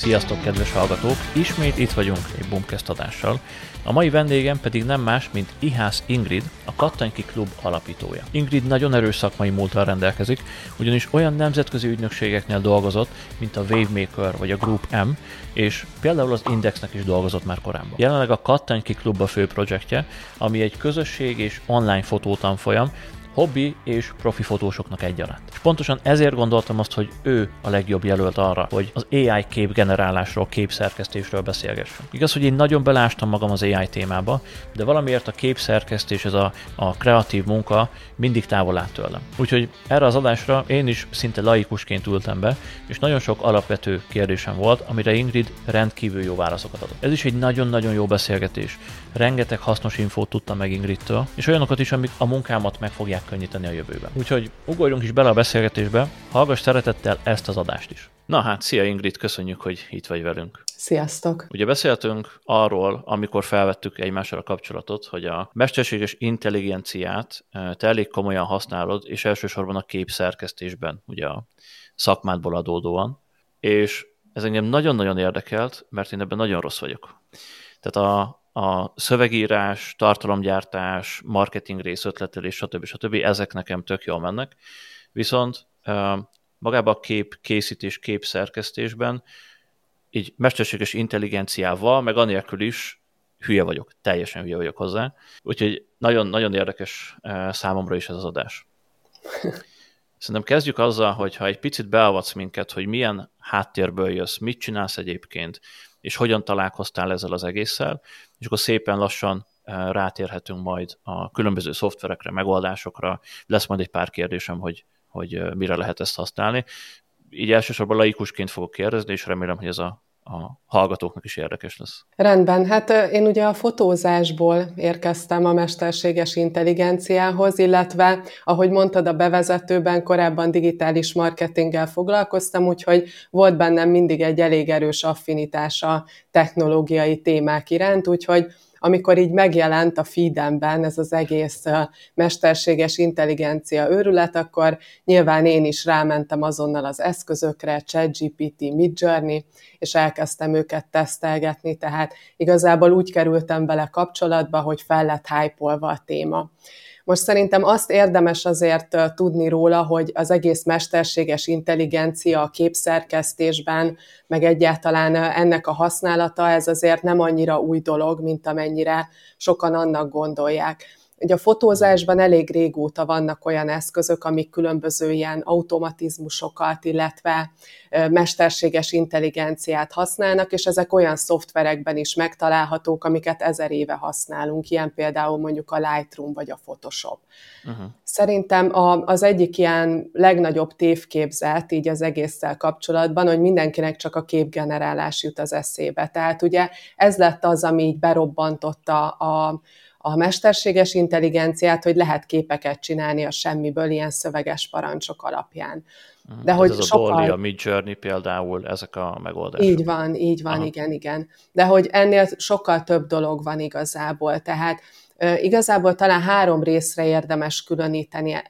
Sziasztok, kedves hallgatók! Ismét itt vagyunk egy Boomcast adással. A mai vendégem pedig nem más, mint Ihász Ingrid, a Kattanki Klub alapítója. Ingrid nagyon erős szakmai múltal rendelkezik, ugyanis olyan nemzetközi ügynökségeknél dolgozott, mint a Wavemaker vagy a Group M, és például az Indexnek is dolgozott már korábban. Jelenleg a Kattanki Klub a fő projektje, ami egy közösség és online fotótanfolyam, hobbi és profi fotósoknak egyaránt. És pontosan ezért gondoltam azt, hogy ő a legjobb jelölt arra, hogy az AI képgenerálásról, képszerkesztésről beszélgessünk. Igaz, hogy én nagyon belástam magam az AI témába, de valamiért a képszerkesztés, ez a, a kreatív munka mindig távol állt tőlem. Úgyhogy erre az adásra én is szinte laikusként ültem be, és nagyon sok alapvető kérdésem volt, amire Ingrid rendkívül jó válaszokat adott. Ez is egy nagyon-nagyon jó beszélgetés. Rengeteg hasznos infót tudtam meg Ingridtől, és olyanokat is, amik a munkámat meg fogják könnyíteni a jövőben. Úgyhogy ugorjunk is bele a beszélgetésbe, hallgass szeretettel ezt az adást is. Na hát, szia Ingrid, köszönjük, hogy itt vagy velünk. Sziasztok! Ugye beszéltünk arról, amikor felvettük egymással a kapcsolatot, hogy a mesterséges intelligenciát eh, te elég komolyan használod, és elsősorban a képszerkesztésben, ugye a szakmádból adódóan, és ez engem nagyon-nagyon érdekelt, mert én ebben nagyon rossz vagyok. Tehát a, a szövegírás, tartalomgyártás, marketing rész, ötletelés, stb. stb. ezek nekem tök jól mennek. Viszont magában a kép készítés, képszerkesztésben így mesterséges intelligenciával, meg anélkül is hülye vagyok, teljesen hülye vagyok hozzá. Úgyhogy nagyon-nagyon érdekes számomra is ez az adás. Szerintem kezdjük azzal, hogy ha egy picit beavatsz minket, hogy milyen háttérből jössz, mit csinálsz egyébként, és hogyan találkoztál ezzel az egésszel, és akkor szépen lassan eh, rátérhetünk majd a különböző szoftverekre, megoldásokra. Lesz majd egy pár kérdésem, hogy, hogy eh, mire lehet ezt használni. Így elsősorban laikusként fogok kérdezni, és remélem, hogy ez a a hallgatóknak is érdekes lesz. Rendben, hát én ugye a fotózásból érkeztem a mesterséges intelligenciához, illetve, ahogy mondtad a bevezetőben, korábban digitális marketinggel foglalkoztam, úgyhogy volt bennem mindig egy elég erős affinitás a technológiai témák iránt, úgyhogy amikor így megjelent a feedemben ez az egész mesterséges intelligencia őrület, akkor nyilván én is rámentem azonnal az eszközökre, ChatGPT, Midjourney, és elkezdtem őket tesztelgetni, tehát igazából úgy kerültem bele kapcsolatba, hogy fel lett hype a téma. Most szerintem azt érdemes azért tudni róla, hogy az egész mesterséges intelligencia a képszerkesztésben, meg egyáltalán ennek a használata, ez azért nem annyira új dolog, mint amennyire sokan annak gondolják. Ugye a fotózásban elég régóta vannak olyan eszközök, amik különböző ilyen automatizmusokat, illetve mesterséges intelligenciát használnak, és ezek olyan szoftverekben is megtalálhatók, amiket ezer éve használunk, ilyen például mondjuk a Lightroom vagy a Photoshop. Uh-huh. Szerintem a, az egyik ilyen legnagyobb tévképzet így az egésszel kapcsolatban, hogy mindenkinek csak a képgenerálás jut az eszébe. Tehát ugye ez lett az, ami így berobbantotta a, a mesterséges intelligenciát, hogy lehet képeket csinálni a semmiből ilyen szöveges parancsok alapján. Mhm. De hogy ez sokkal... a Dolly, a Mid Journey például, ezek a megoldások. Így van, így van, Aha. igen, igen. De hogy ennél sokkal több dolog van igazából, tehát igazából talán három részre érdemes különíteni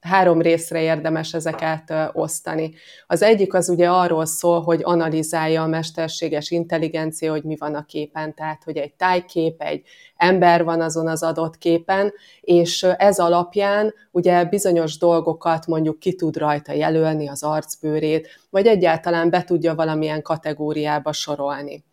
három részre érdemes ezeket osztani. Az egyik az ugye arról szól, hogy analizálja a mesterséges intelligencia, hogy mi van a képen, tehát hogy egy tájkép, egy ember van azon az adott képen, és ez alapján ugye bizonyos dolgokat mondjuk ki tud rajta jelölni az arcbőrét, vagy egyáltalán be tudja valamilyen kategóriába sorolni.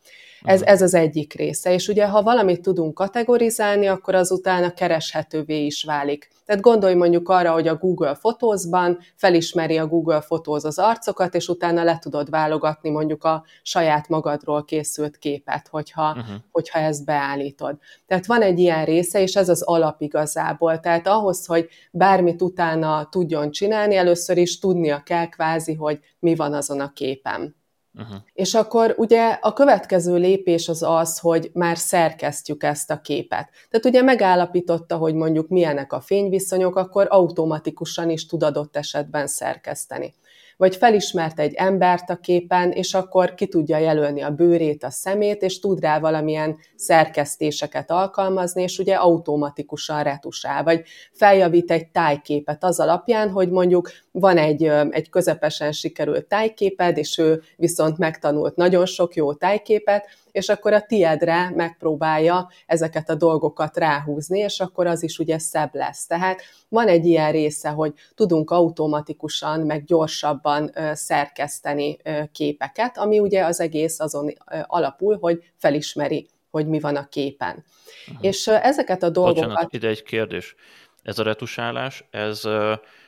Ez, ez az egyik része. És ugye, ha valamit tudunk kategorizálni, akkor azután a kereshetővé is válik. Tehát gondolj mondjuk arra, hogy a Google Photos-ban felismeri a Google Photos az arcokat, és utána le tudod válogatni mondjuk a saját magadról készült képet, hogyha, uh-huh. hogyha ezt beállítod. Tehát van egy ilyen része, és ez az alap igazából. Tehát ahhoz, hogy bármit utána tudjon csinálni, először is tudnia kell kvázi, hogy mi van azon a képen. Uh-huh. És akkor ugye a következő lépés az az, hogy már szerkesztjük ezt a képet. Tehát ugye megállapította, hogy mondjuk milyenek a fényviszonyok, akkor automatikusan is tud adott esetben szerkeszteni vagy felismert egy embert a képen, és akkor ki tudja jelölni a bőrét, a szemét, és tud rá valamilyen szerkesztéseket alkalmazni, és ugye automatikusan retusál, vagy feljavít egy tájképet az alapján, hogy mondjuk van egy, egy közepesen sikerült tájképed, és ő viszont megtanult nagyon sok jó tájképet, és akkor a tiedre megpróbálja ezeket a dolgokat ráhúzni, és akkor az is ugye szebb lesz. Tehát van egy ilyen része, hogy tudunk automatikusan, meg gyorsabban szerkeszteni képeket, ami ugye az egész azon alapul, hogy felismeri, hogy mi van a képen. Uh-huh. És ezeket a dolgokat... Bocsánat, ide egy kérdés. Ez a retusálás, ez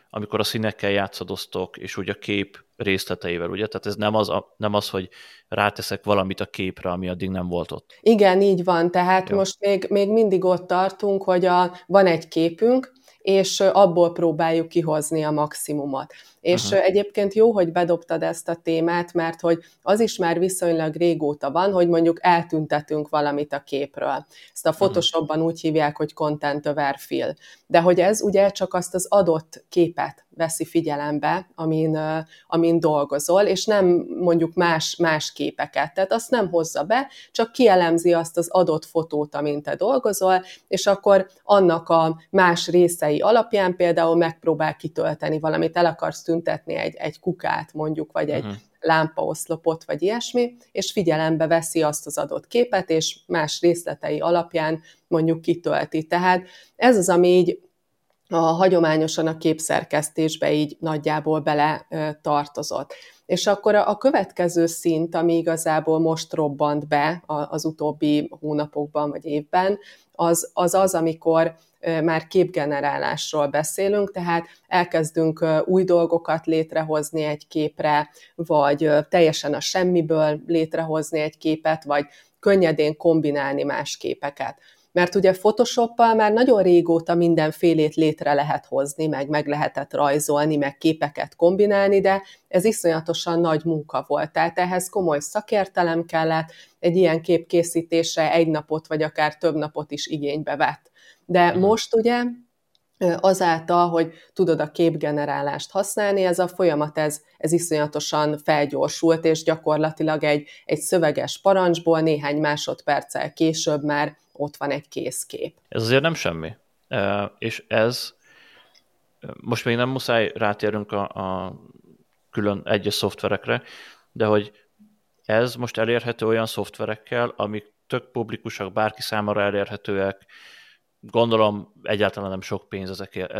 amikor a színekkel játszadoztok, és úgy a kép részleteivel, ugye? Tehát ez nem az, nem az, hogy ráteszek valamit a képre, ami addig nem volt ott. Igen, így van. Tehát Jó. most még, még mindig ott tartunk, hogy a, van egy képünk, és abból próbáljuk kihozni a maximumot. És uh-huh. egyébként jó, hogy bedobtad ezt a témát, mert hogy az is már viszonylag régóta van, hogy mondjuk eltüntetünk valamit a képről. Ezt a Photoshopban úgy hívják, hogy content over fill. De hogy ez ugye csak azt az adott képet veszi figyelembe, amin, amin dolgozol, és nem mondjuk más, más képeket. Tehát azt nem hozza be, csak kielemzi azt az adott fotót, amin te dolgozol, és akkor annak a más részei alapján például megpróbál kitölteni valamit, el akarsz tüntetni egy, egy kukát mondjuk, vagy egy uh-huh lámpaoszlopot, vagy ilyesmi, és figyelembe veszi azt az adott képet, és más részletei alapján mondjuk kitölti. Tehát ez az, ami így a hagyományosan a képszerkesztésbe így nagyjából bele tartozott. És akkor a, következő szint, ami igazából most robbant be az utóbbi hónapokban vagy évben, az az, az amikor már képgenerálásról beszélünk, tehát elkezdünk új dolgokat létrehozni egy képre, vagy teljesen a semmiből létrehozni egy képet, vagy könnyedén kombinálni más képeket. Mert ugye Photoshoppal már nagyon régóta mindenfélét létre lehet hozni, meg meg lehetett rajzolni, meg képeket kombinálni, de ez iszonyatosan nagy munka volt. Tehát ehhez komoly szakértelem kellett, egy ilyen kép készítése egy napot, vagy akár több napot is igénybe vett. De mhm. most ugye azáltal, hogy tudod a képgenerálást használni, ez a folyamat, ez, ez iszonyatosan felgyorsult, és gyakorlatilag egy, egy szöveges parancsból néhány másodperccel később már ott van egy kész kép. Ez azért nem semmi. És ez, most még nem muszáj rátérünk a, a külön egyes szoftverekre, de hogy ez most elérhető olyan szoftverekkel, amik tök publikusak, bárki számára elérhetőek, gondolom egyáltalán nem sok pénz ezek,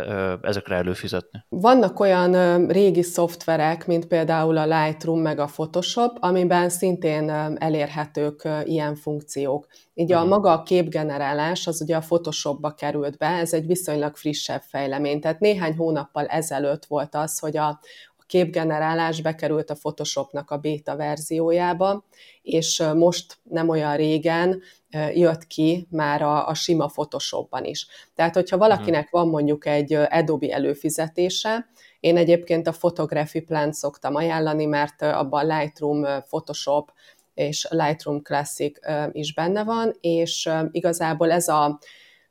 ezekre előfizetni. Vannak olyan régi szoftverek, mint például a Lightroom meg a Photoshop, amiben szintén elérhetők ilyen funkciók. Így a mhm. maga a képgenerálás az ugye a Photoshopba került be, ez egy viszonylag frissebb fejlemény. Tehát néhány hónappal ezelőtt volt az, hogy a, képgenerálás bekerült a Photoshopnak a beta verziójába, és most nem olyan régen jött ki már a, a sima Photoshopban is. Tehát, hogyha valakinek van mondjuk egy Adobe előfizetése, én egyébként a Photography Plan szoktam ajánlani, mert abban Lightroom, Photoshop és Lightroom Classic is benne van, és igazából ez a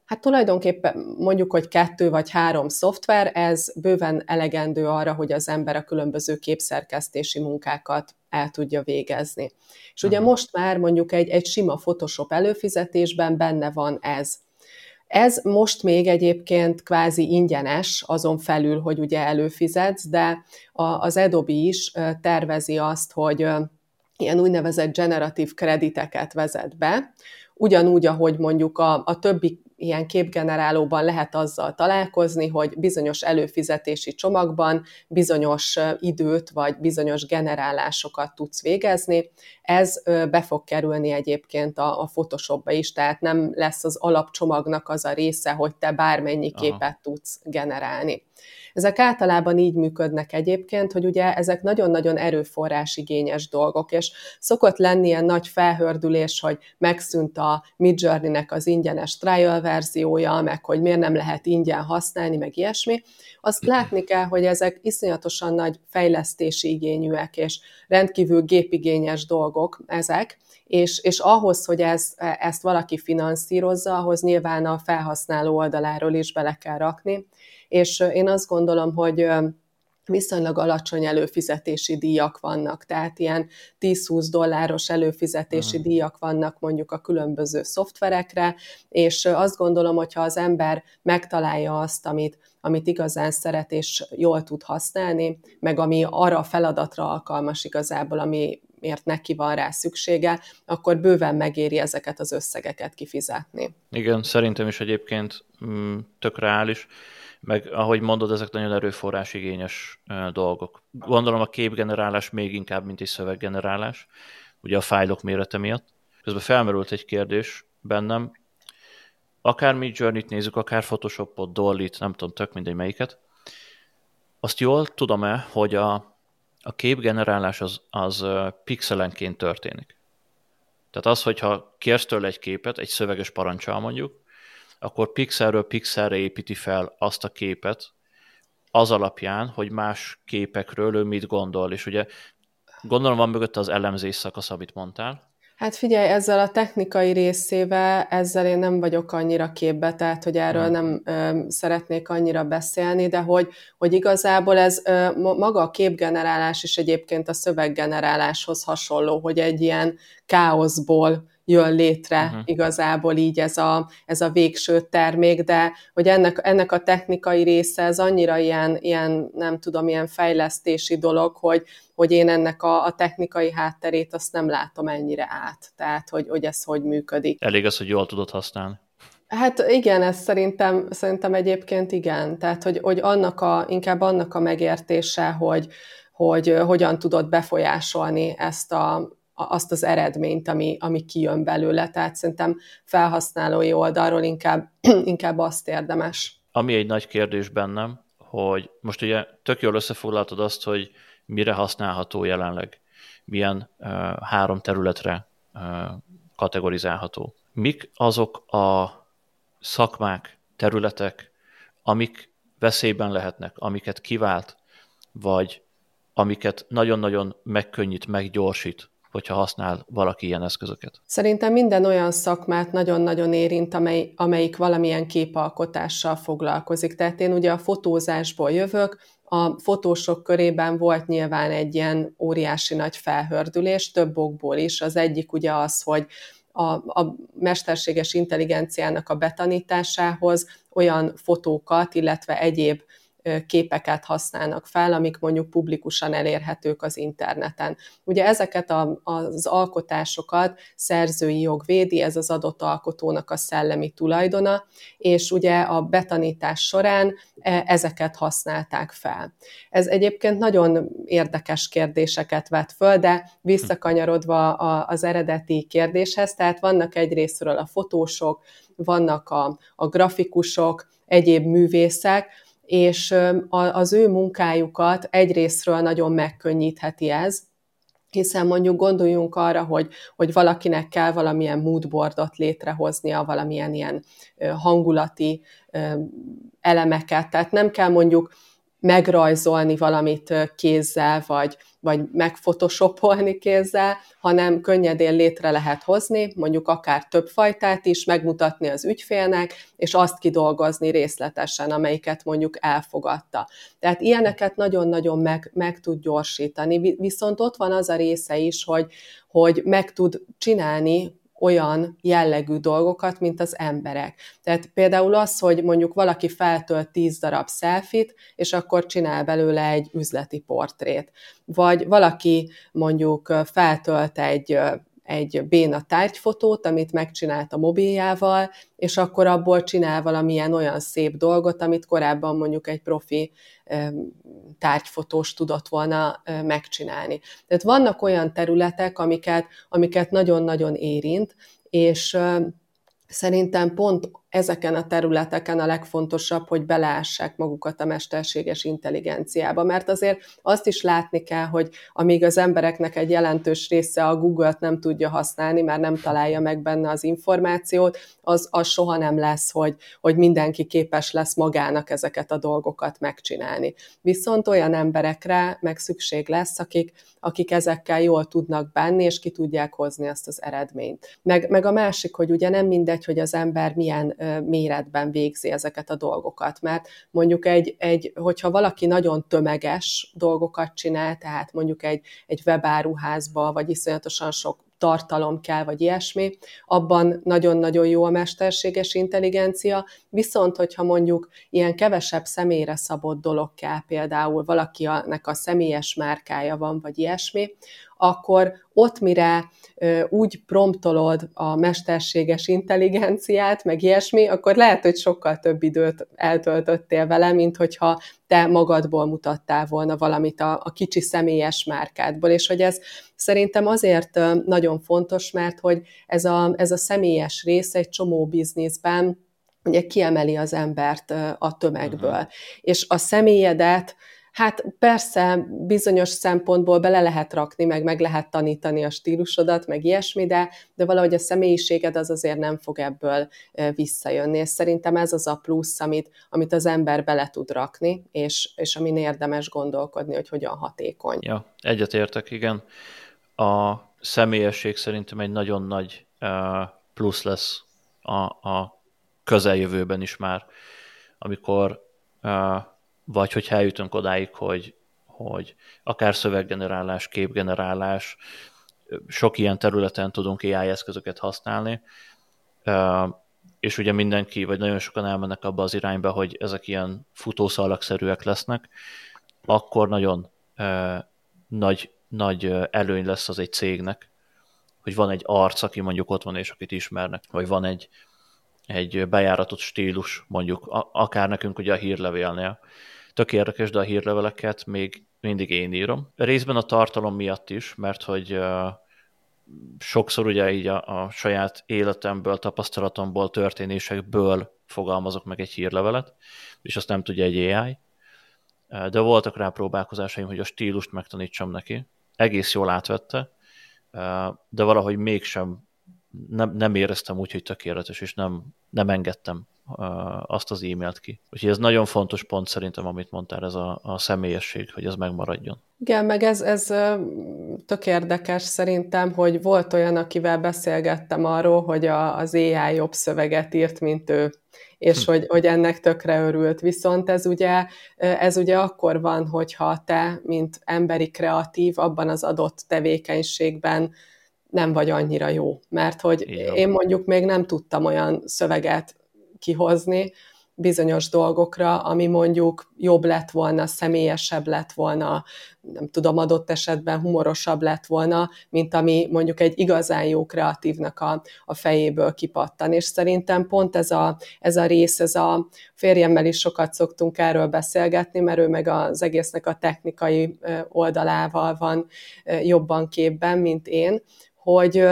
Hát tulajdonképpen mondjuk, hogy kettő vagy három szoftver, ez bőven elegendő arra, hogy az ember a különböző képszerkesztési munkákat el tudja végezni. És ugye most már mondjuk egy, egy sima Photoshop előfizetésben benne van ez. Ez most még egyébként kvázi ingyenes, azon felül, hogy ugye előfizetsz, de az Adobe is tervezi azt, hogy ilyen úgynevezett generatív krediteket vezet be, ugyanúgy, ahogy mondjuk a, a többi ilyen képgenerálóban lehet azzal találkozni, hogy bizonyos előfizetési csomagban bizonyos időt vagy bizonyos generálásokat tudsz végezni. Ez be fog kerülni egyébként a, a Photoshopba is, tehát nem lesz az alapcsomagnak az a része, hogy te bármennyi képet Aha. tudsz generálni. Ezek általában így működnek egyébként, hogy ugye ezek nagyon-nagyon erőforrásigényes dolgok, és szokott lenni ilyen nagy felhördülés, hogy megszűnt a Midjourney-nek az ingyenes trial verziója, meg hogy miért nem lehet ingyen használni, meg ilyesmi. Azt látni kell, hogy ezek iszonyatosan nagy fejlesztési igényűek, és rendkívül gépigényes dolgok ezek, és, és ahhoz, hogy ez, ezt valaki finanszírozza, ahhoz nyilván a felhasználó oldaláról is bele kell rakni, és én azt gondolom, hogy viszonylag alacsony előfizetési díjak vannak, tehát ilyen 10-20 dolláros előfizetési uh-huh. díjak vannak mondjuk a különböző szoftverekre, és azt gondolom, hogyha az ember megtalálja azt, amit, amit igazán szeret és jól tud használni, meg ami arra a feladatra alkalmas igazából, ami miért neki van rá szüksége, akkor bőven megéri ezeket az összegeket kifizetni. Igen, szerintem is egyébként mm, tök reális meg ahogy mondod, ezek nagyon erőforrás igényes dolgok. Gondolom a képgenerálás még inkább, mint egy szöveggenerálás, ugye a fájlok mérete miatt. Közben felmerült egy kérdés bennem, akár mi Journey-t nézzük, akár Photoshopot, Dolly-t, nem tudom, tök mindegy melyiket, azt jól tudom-e, hogy a, a képgenerálás az, az pixelenként történik. Tehát az, hogyha kérsz tőle egy képet, egy szöveges parancsal mondjuk, akkor pixelről pixelre építi fel azt a képet, az alapján, hogy más képekről ő mit gondol, és ugye gondolom van mögötte az elemzés szakasz, amit mondtál. Hát figyelj, ezzel a technikai részével, ezzel én nem vagyok annyira képbe, tehát hogy erről nem, nem ö, szeretnék annyira beszélni, de hogy, hogy igazából ez ö, maga a képgenerálás is egyébként a szöveggeneráláshoz hasonló, hogy egy ilyen káoszból jön létre uh-huh. igazából így ez a, ez a végső termék, de hogy ennek, ennek a technikai része ez annyira ilyen, ilyen, nem tudom, ilyen fejlesztési dolog, hogy, hogy én ennek a, a technikai hátterét azt nem látom ennyire át, tehát hogy, hogy ez hogy működik. Elég az, hogy jól tudod használni. Hát igen, ez szerintem, szerintem egyébként igen. Tehát, hogy, hogy annak a, inkább annak a megértése, hogy, hogy hogyan tudod befolyásolni ezt a, azt az eredményt, ami, ami kijön belőle. Tehát szerintem felhasználói oldalról inkább, inkább azt érdemes. Ami egy nagy kérdés bennem, hogy most ugye tök jól összefoglaltad azt, hogy mire használható jelenleg, milyen uh, három területre uh, kategorizálható. Mik azok a szakmák, területek, amik veszélyben lehetnek, amiket kivált, vagy amiket nagyon-nagyon megkönnyít, meggyorsít hogyha használ valaki ilyen eszközöket? Szerintem minden olyan szakmát nagyon-nagyon érint, amely, amelyik valamilyen képalkotással foglalkozik. Tehát én ugye a fotózásból jövök, a fotósok körében volt nyilván egy ilyen óriási nagy felhördülés, több okból is. Az egyik ugye az, hogy a, a mesterséges intelligenciának a betanításához olyan fotókat, illetve egyéb képeket használnak fel, amik mondjuk publikusan elérhetők az interneten. Ugye ezeket a, az alkotásokat szerzői jog védi, ez az adott alkotónak a szellemi tulajdona, és ugye a betanítás során e, ezeket használták fel. Ez egyébként nagyon érdekes kérdéseket vet föl, de visszakanyarodva az eredeti kérdéshez, tehát vannak egyrésztről a fotósok, vannak a, a grafikusok, egyéb művészek, és az ő munkájukat egyrésztről nagyon megkönnyítheti ez, hiszen mondjuk gondoljunk arra, hogy, hogy valakinek kell valamilyen moodboardot létrehoznia, valamilyen ilyen hangulati elemeket, tehát nem kell mondjuk megrajzolni valamit kézzel, vagy, vagy megfotoshopolni kézzel, hanem könnyedén létre lehet hozni, mondjuk akár több fajtát is, megmutatni az ügyfélnek, és azt kidolgozni részletesen, amelyiket mondjuk elfogadta. Tehát ilyeneket nagyon-nagyon meg, meg tud gyorsítani, viszont ott van az a része is, hogy, hogy meg tud csinálni olyan jellegű dolgokat, mint az emberek. Tehát például az, hogy mondjuk valaki feltölt 10 darab szelfit, és akkor csinál belőle egy üzleti portrét. Vagy valaki mondjuk feltölt egy egy béna tárgyfotót, amit megcsinált a mobiljával, és akkor abból csinál valamilyen olyan szép dolgot, amit korábban mondjuk egy profi tárgyfotós tudott volna megcsinálni. Tehát vannak olyan területek, amiket, amiket nagyon-nagyon érint, és szerintem pont ezeken a területeken a legfontosabb, hogy beleássák magukat a mesterséges intelligenciába, mert azért azt is látni kell, hogy amíg az embereknek egy jelentős része a Google-t nem tudja használni, mert nem találja meg benne az információt, az, az soha nem lesz, hogy, hogy mindenki képes lesz magának ezeket a dolgokat megcsinálni. Viszont olyan emberekre meg szükség lesz, akik, akik ezekkel jól tudnak bánni, és ki tudják hozni azt az eredményt. Meg, meg a másik, hogy ugye nem mindegy, hogy az ember milyen méretben végzi ezeket a dolgokat. Mert mondjuk egy, egy hogyha valaki nagyon tömeges dolgokat csinál, tehát mondjuk egy, egy webáruházba, vagy iszonyatosan sok tartalom kell, vagy ilyesmi, abban nagyon-nagyon jó a mesterséges intelligencia, viszont hogyha mondjuk ilyen kevesebb személyre szabott dolog kell, például valakinek a személyes márkája van, vagy ilyesmi, akkor ott mire úgy promptolod a mesterséges intelligenciát, meg ilyesmi, akkor lehet, hogy sokkal több időt eltöltöttél vele, mint hogyha te magadból mutattál volna valamit a, a kicsi személyes márkádból, és hogy ez szerintem azért nagyon fontos, mert hogy ez a, ez a személyes rész egy csomó bizniszben ugye kiemeli az embert a tömegből. Uh-huh. És a személyedet Hát persze, bizonyos szempontból bele lehet rakni, meg meg lehet tanítani a stílusodat, meg ilyesmi, de, de valahogy a személyiséged az azért nem fog ebből visszajönni. És szerintem ez az a plusz, amit, amit az ember bele tud rakni, és, és amin érdemes gondolkodni, hogy hogyan hatékony. Ja, egyetértek, igen. A személyesség szerintem egy nagyon nagy plusz lesz a, a közeljövőben is már, amikor vagy hogy eljutunk odáig, hogy, hogy akár szöveggenerálás, képgenerálás, sok ilyen területen tudunk AI eszközöket használni, és ugye mindenki, vagy nagyon sokan elmennek abba az irányba, hogy ezek ilyen futószalagszerűek lesznek, akkor nagyon nagy, nagy előny lesz az egy cégnek, hogy van egy arc, aki mondjuk ott van, és akit ismernek, vagy van egy, egy bejáratott stílus, mondjuk akár nekünk ugye a hírlevélnél, tök érdekes, de a hírleveleket még mindig én írom. Részben a tartalom miatt is, mert hogy sokszor ugye így a, a saját életemből, tapasztalatomból, történésekből fogalmazok meg egy hírlevelet, és azt nem tudja egy AI. De voltak rá próbálkozásaim, hogy a stílust megtanítsam neki. Egész jól átvette, de valahogy mégsem nem, nem éreztem úgy, hogy tökéletes, és nem, nem engedtem azt az e-mailt ki. Úgyhogy ez nagyon fontos pont szerintem, amit mondtál, ez a, a személyesség, hogy ez megmaradjon. Igen, meg ez, ez tök érdekes szerintem, hogy volt olyan, akivel beszélgettem arról, hogy a, az AI jobb szöveget írt, mint ő, és hm. hogy, hogy ennek tökre örült. Viszont ez ugye, ez ugye akkor van, hogyha te, mint emberi kreatív, abban az adott tevékenységben nem vagy annyira jó. Mert hogy Igen. én mondjuk még nem tudtam olyan szöveget kihozni bizonyos dolgokra, ami mondjuk jobb lett volna, személyesebb lett volna, nem tudom, adott esetben humorosabb lett volna, mint ami mondjuk egy igazán jó kreatívnak a, a fejéből kipattan. És szerintem pont ez a, ez a rész, ez a férjemmel is sokat szoktunk erről beszélgetni, mert ő meg az egésznek a technikai oldalával van jobban képben, mint én, hogy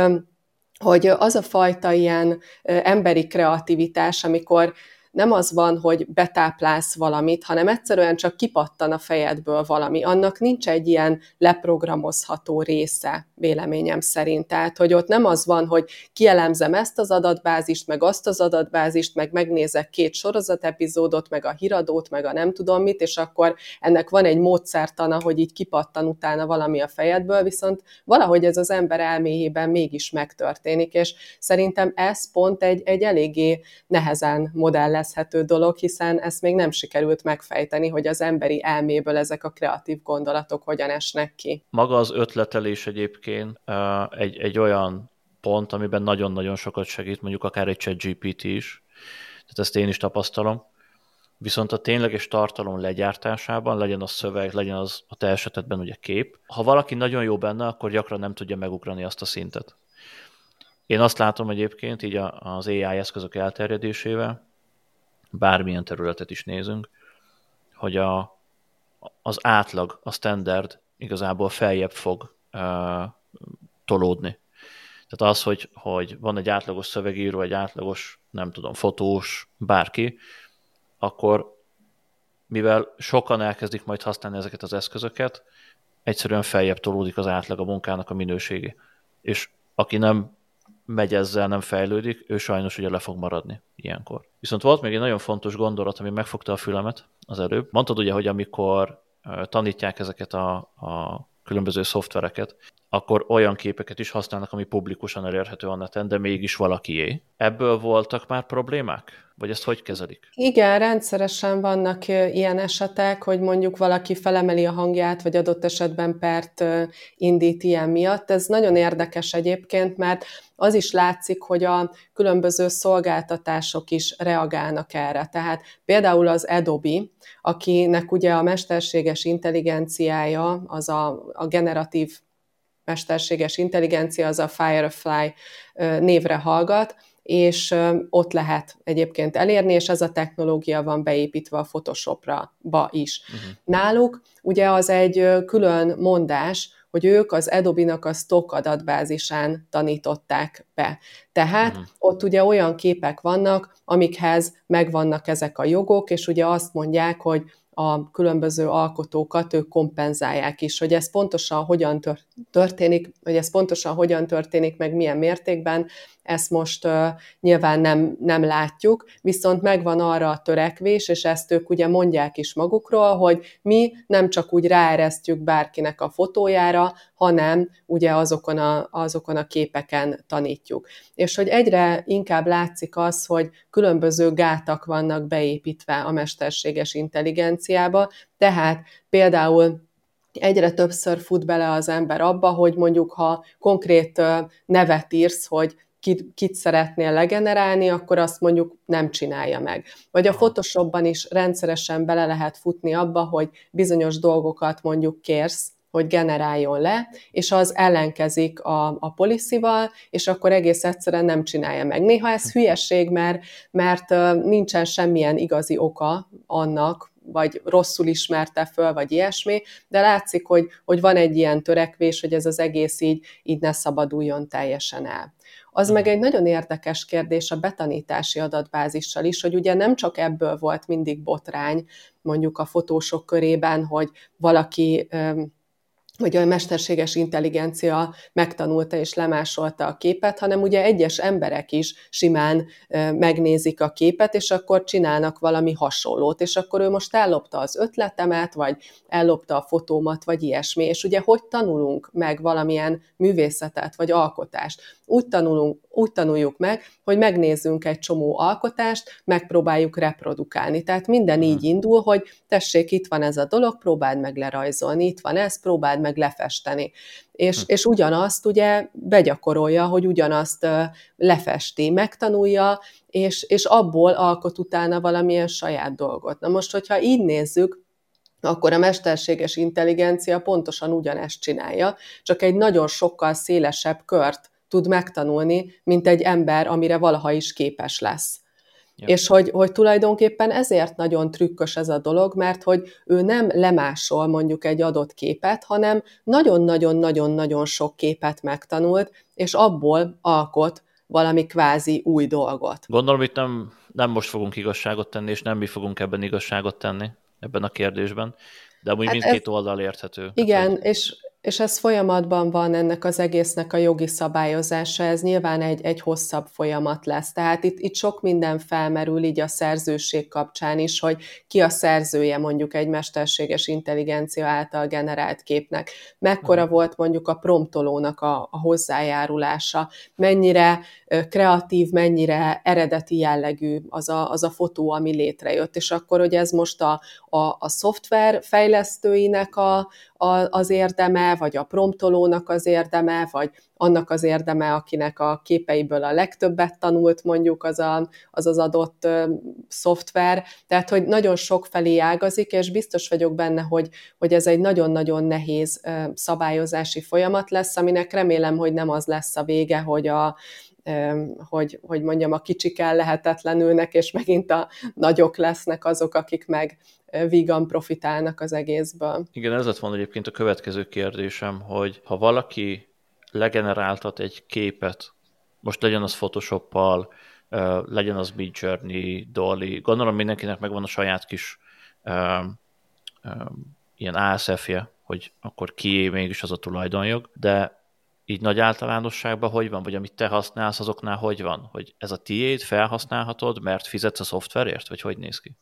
hogy az a fajta ilyen emberi kreativitás, amikor nem az van, hogy betáplálsz valamit, hanem egyszerűen csak kipattan a fejedből valami. Annak nincs egy ilyen leprogramozható része, véleményem szerint. Tehát, hogy ott nem az van, hogy kielemzem ezt az adatbázist, meg azt az adatbázist, meg megnézek két sorozatepizódot, meg a híradót, meg a nem tudom mit, és akkor ennek van egy módszertana, hogy így kipattan utána valami a fejedből, viszont valahogy ez az ember elméjében mégis megtörténik, és szerintem ez pont egy, egy eléggé nehezen modell értelmezhető dolog, hiszen ezt még nem sikerült megfejteni, hogy az emberi elméből ezek a kreatív gondolatok hogyan esnek ki. Maga az ötletelés egyébként egy, egy olyan pont, amiben nagyon-nagyon sokat segít, mondjuk akár egy chat GPT is, tehát ezt én is tapasztalom, Viszont a tényleges tartalom legyártásában, legyen az szöveg, legyen az a te esetedben ugye kép, ha valaki nagyon jó benne, akkor gyakran nem tudja megugrani azt a szintet. Én azt látom egyébként így az AI eszközök elterjedésével, bármilyen területet is nézünk, hogy a, az átlag, a standard igazából feljebb fog uh, tolódni. Tehát az, hogy, hogy van egy átlagos szövegíró, egy átlagos, nem tudom, fotós, bárki, akkor mivel sokan elkezdik majd használni ezeket az eszközöket, egyszerűen feljebb tolódik az átlag a munkának a minősége. És aki nem megy ezzel, nem fejlődik, ő sajnos ugye le fog maradni ilyenkor. Viszont volt még egy nagyon fontos gondolat, ami megfogta a fülemet az előbb. Mondtad ugye, hogy amikor tanítják ezeket a, a különböző szoftvereket, akkor olyan képeket is használnak, ami publikusan elérhető a neten, de mégis valakié. Ebből voltak már problémák? Vagy ezt hogy kezelik? Igen, rendszeresen vannak ilyen esetek, hogy mondjuk valaki felemeli a hangját, vagy adott esetben pert indít ilyen miatt. Ez nagyon érdekes egyébként, mert az is látszik, hogy a különböző szolgáltatások is reagálnak erre. Tehát például az Adobe, akinek ugye a mesterséges intelligenciája, az a, a generatív mesterséges intelligencia, az a Firefly névre hallgat, és ott lehet egyébként elérni, és ez a technológia van beépítve a Photoshopra ba is. Uh-huh. Náluk ugye az egy külön mondás, hogy ők az Adobe-nak a stock adatbázisán tanították be. Tehát uh-huh. ott ugye olyan képek vannak, amikhez megvannak ezek a jogok, és ugye azt mondják, hogy a különböző alkotókat ők kompenzálják is, hogy ez pontosan hogyan történik, hogy ez pontosan hogyan történik, meg milyen mértékben, ezt most uh, nyilván nem, nem látjuk, viszont megvan arra a törekvés, és ezt ők ugye mondják is magukról, hogy mi nem csak úgy ráeresztjük bárkinek a fotójára, hanem ugye azokon a, azokon a képeken tanítjuk. És hogy egyre inkább látszik az, hogy különböző gátak vannak beépítve a mesterséges intelligenciába, tehát például egyre többször fut bele az ember abba, hogy mondjuk ha konkrét nevet írsz, hogy kit, kit szeretnél legenerálni, akkor azt mondjuk nem csinálja meg. Vagy a Photoshopban is rendszeresen bele lehet futni abba, hogy bizonyos dolgokat mondjuk kérsz, hogy generáljon le, és az ellenkezik a, a policy-val, és akkor egész egyszerűen nem csinálja meg. Néha ez hülyeség, mert, mert nincsen semmilyen igazi oka annak, vagy rosszul ismerte föl, vagy ilyesmi, de látszik, hogy, hogy van egy ilyen törekvés, hogy ez az egész így, így ne szabaduljon teljesen el. Az meg egy nagyon érdekes kérdés a betanítási adatbázissal is, hogy ugye nem csak ebből volt mindig botrány, mondjuk a fotósok körében, hogy valaki hogy a mesterséges intelligencia megtanulta és lemásolta a képet, hanem ugye egyes emberek is simán megnézik a képet, és akkor csinálnak valami hasonlót, és akkor ő most ellopta az ötletemet, vagy ellopta a fotómat, vagy ilyesmi. És ugye hogy tanulunk meg valamilyen művészetet, vagy alkotást? Úgy, tanulunk, úgy tanuljuk meg, hogy megnézzünk egy csomó alkotást, megpróbáljuk reprodukálni. Tehát minden így indul, hogy tessék, itt van ez a dolog, próbáld meg lerajzolni, itt van ez, próbáld meg lefesteni. És, hm. és ugyanazt ugye begyakorolja, hogy ugyanazt lefesti, megtanulja, és, és abból alkot utána valamilyen saját dolgot. Na most, hogyha így nézzük, akkor a mesterséges intelligencia pontosan ugyanezt csinálja, csak egy nagyon sokkal szélesebb kört tud megtanulni, mint egy ember, amire valaha is képes lesz. Ja. És hogy, hogy tulajdonképpen ezért nagyon trükkös ez a dolog, mert hogy ő nem lemásol mondjuk egy adott képet, hanem nagyon-nagyon-nagyon-nagyon sok képet megtanult, és abból alkot valami kvázi új dolgot. Gondolom, itt nem, nem most fogunk igazságot tenni, és nem mi fogunk ebben igazságot tenni, ebben a kérdésben, de amúgy hát mindkét ez, oldal érthető. Igen, hát, és és ez folyamatban van ennek az egésznek a jogi szabályozása, ez nyilván egy, egy hosszabb folyamat lesz. Tehát itt, itt sok minden felmerül így a szerzőség kapcsán is, hogy ki a szerzője mondjuk egy mesterséges intelligencia által generált képnek, mekkora hmm. volt mondjuk a promptolónak a, a hozzájárulása, mennyire kreatív, mennyire eredeti jellegű az a, az a fotó, ami létrejött. És akkor, hogy ez most a, a, a szoftver fejlesztőinek a, a, az érdeme, vagy a promptolónak az érdeme, vagy annak az érdeme, akinek a képeiből a legtöbbet tanult mondjuk az a, az, az adott ö, szoftver. Tehát, hogy nagyon sok felé ágazik, és biztos vagyok benne, hogy, hogy ez egy nagyon-nagyon nehéz ö, szabályozási folyamat lesz, aminek remélem, hogy nem az lesz a vége, hogy a, hogy, hogy mondjam, a kicsik ellehetetlenülnek, és megint a nagyok lesznek azok, akik meg vígan profitálnak az egészből. Igen, ez lett volna egyébként a következő kérdésem, hogy ha valaki legeneráltat egy képet, most legyen az Photoshop-pal, legyen az Midjourney, Dolly, gondolom mindenkinek megvan a saját kis um, um, ilyen ASF-je, hogy akkor kié mégis az a tulajdonjog, de így nagy általánosságban hogy van, vagy amit te használsz, azoknál hogy van? Hogy ez a tiéd, felhasználhatod, mert fizetsz a szoftverért, vagy hogy néz ki?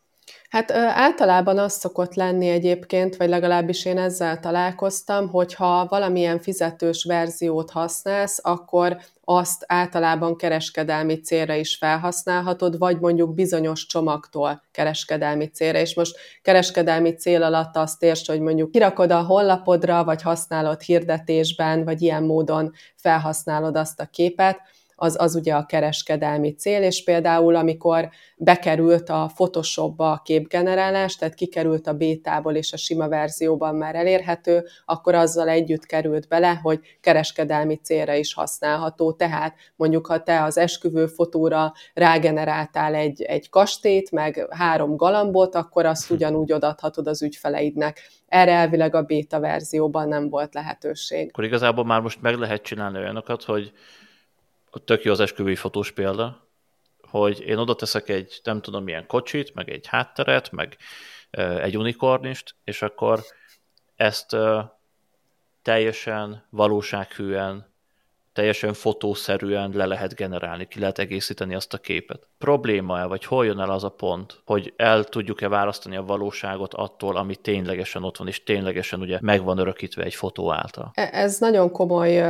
Hát általában az szokott lenni egyébként, vagy legalábbis én ezzel találkoztam, hogyha valamilyen fizetős verziót használsz, akkor azt általában kereskedelmi célra is felhasználhatod, vagy mondjuk bizonyos csomagtól kereskedelmi célra. És most kereskedelmi cél alatt azt érts, hogy mondjuk kirakod a honlapodra, vagy használod hirdetésben, vagy ilyen módon felhasználod azt a képet, az, az ugye a kereskedelmi cél, és például amikor bekerült a Photoshopba a képgenerálás, tehát kikerült a bétából és a sima verzióban már elérhető, akkor azzal együtt került bele, hogy kereskedelmi célra is használható. Tehát mondjuk, ha te az esküvő fotóra rágeneráltál egy, egy kastélyt, meg három galambot, akkor azt ugyanúgy odaadhatod az ügyfeleidnek. Erre elvileg a béta verzióban nem volt lehetőség. Akkor igazából már most meg lehet csinálni olyanokat, hogy tök jó az esküvői fotós példa, hogy én oda teszek egy, nem tudom milyen kocsit, meg egy hátteret, meg egy unikornist, és akkor ezt teljesen valósághűen teljesen fotószerűen le lehet generálni, ki lehet egészíteni azt a képet. Probléma-e, vagy hol jön el az a pont, hogy el tudjuk-e választani a valóságot attól, ami ténylegesen ott van, és ténylegesen ugye meg van örökítve egy fotó által? E, ez nagyon komoly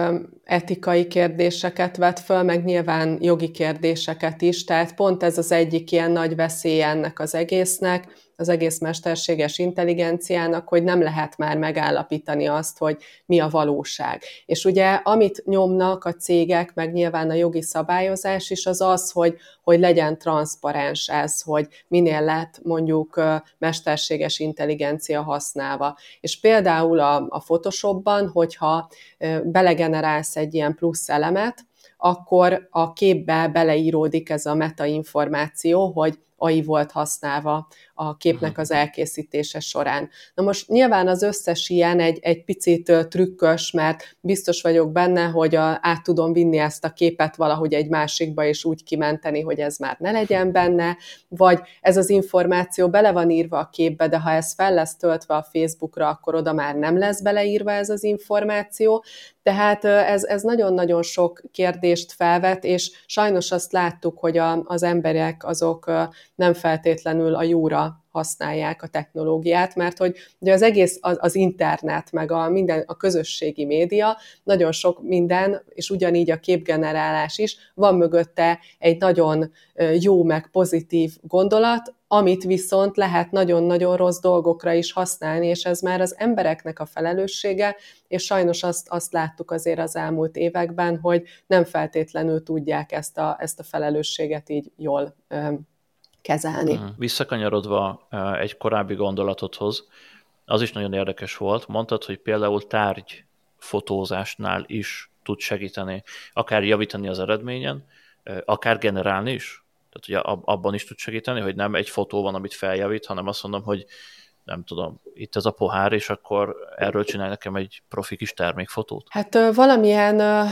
etikai kérdéseket vet föl, meg nyilván jogi kérdéseket is, tehát pont ez az egyik ilyen nagy veszély ennek az egésznek, az egész mesterséges intelligenciának, hogy nem lehet már megállapítani azt, hogy mi a valóság. És ugye amit nyomnak a cégek, meg nyilván a jogi szabályozás is, az az, hogy, hogy legyen transzparens ez, hogy minél lett mondjuk mesterséges intelligencia használva. És például a, a Photoshopban, hogyha belegenerálsz egy ilyen plusz elemet, akkor a képbe beleíródik ez a metainformáció, hogy AI volt használva a képnek mhm. az elkészítése során. Na most nyilván az összes ilyen egy, egy picit trükkös, mert biztos vagyok benne, hogy a, át tudom vinni ezt a képet valahogy egy másikba, és úgy kimenteni, hogy ez már ne legyen benne, vagy ez az információ bele van írva a képbe, de ha ez fel lesz töltve a Facebookra, akkor oda már nem lesz beleírva ez az információ. Tehát ez, ez nagyon-nagyon sok kérdést felvet, és sajnos azt láttuk, hogy a, az emberek azok nem feltétlenül a jóra használják a technológiát, mert hogy ugye az egész az, az internet, meg a minden a közösségi média, nagyon sok minden, és ugyanígy a képgenerálás is, van mögötte egy nagyon jó, meg pozitív gondolat, amit viszont lehet nagyon-nagyon rossz dolgokra is használni, és ez már az embereknek a felelőssége, és sajnos azt, azt láttuk azért az elmúlt években, hogy nem feltétlenül tudják ezt a, ezt a felelősséget így jól kezelni. Mhm. Visszakanyarodva egy korábbi gondolatodhoz, az is nagyon érdekes volt. Mondtad, hogy például tárgy fotózásnál is tud segíteni, akár javítani az eredményen, akár generálni is. Tehát ugye abban is tud segíteni, hogy nem egy fotó van, amit feljavít, hanem azt mondom, hogy nem tudom, itt ez a pohár, és akkor erről csinálj nekem egy profi kis termékfotót? Hát valamilyen,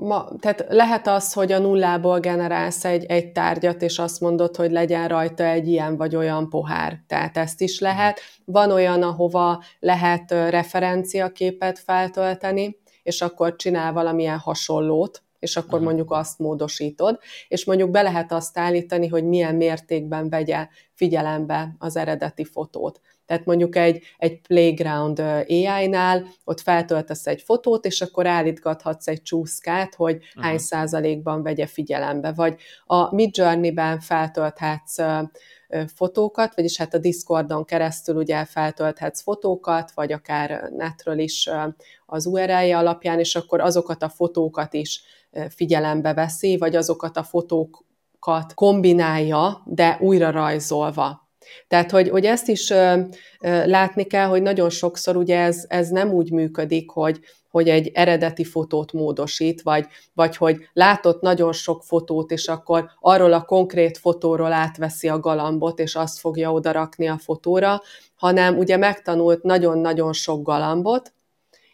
ma, tehát lehet az, hogy a nullából generálsz egy, egy tárgyat, és azt mondod, hogy legyen rajta egy ilyen vagy olyan pohár. Tehát ezt is lehet. Van olyan, ahova lehet referenciaképet feltölteni, és akkor csinál valamilyen hasonlót, és akkor uh-huh. mondjuk azt módosítod, és mondjuk be lehet azt állítani, hogy milyen mértékben vegye figyelembe az eredeti fotót. Tehát mondjuk egy, egy Playground AI-nál ott feltöltesz egy fotót, és akkor állítgathatsz egy csúszkát, hogy uh-huh. hány százalékban vegye figyelembe. Vagy a Midjourney-ben feltölthetsz fotókat, vagyis hát a Discordon keresztül ugye feltölthetsz fotókat, vagy akár netről is az URL-je alapján, és akkor azokat a fotókat is figyelembe veszi, vagy azokat a fotókat kombinálja, de újra rajzolva. Tehát, hogy, hogy ezt is ö, ö, látni kell, hogy nagyon sokszor ugye ez, ez nem úgy működik, hogy, hogy egy eredeti fotót módosít, vagy, vagy hogy látott nagyon sok fotót, és akkor arról a konkrét fotóról átveszi a galambot, és azt fogja odarakni a fotóra, hanem ugye megtanult nagyon-nagyon sok galambot,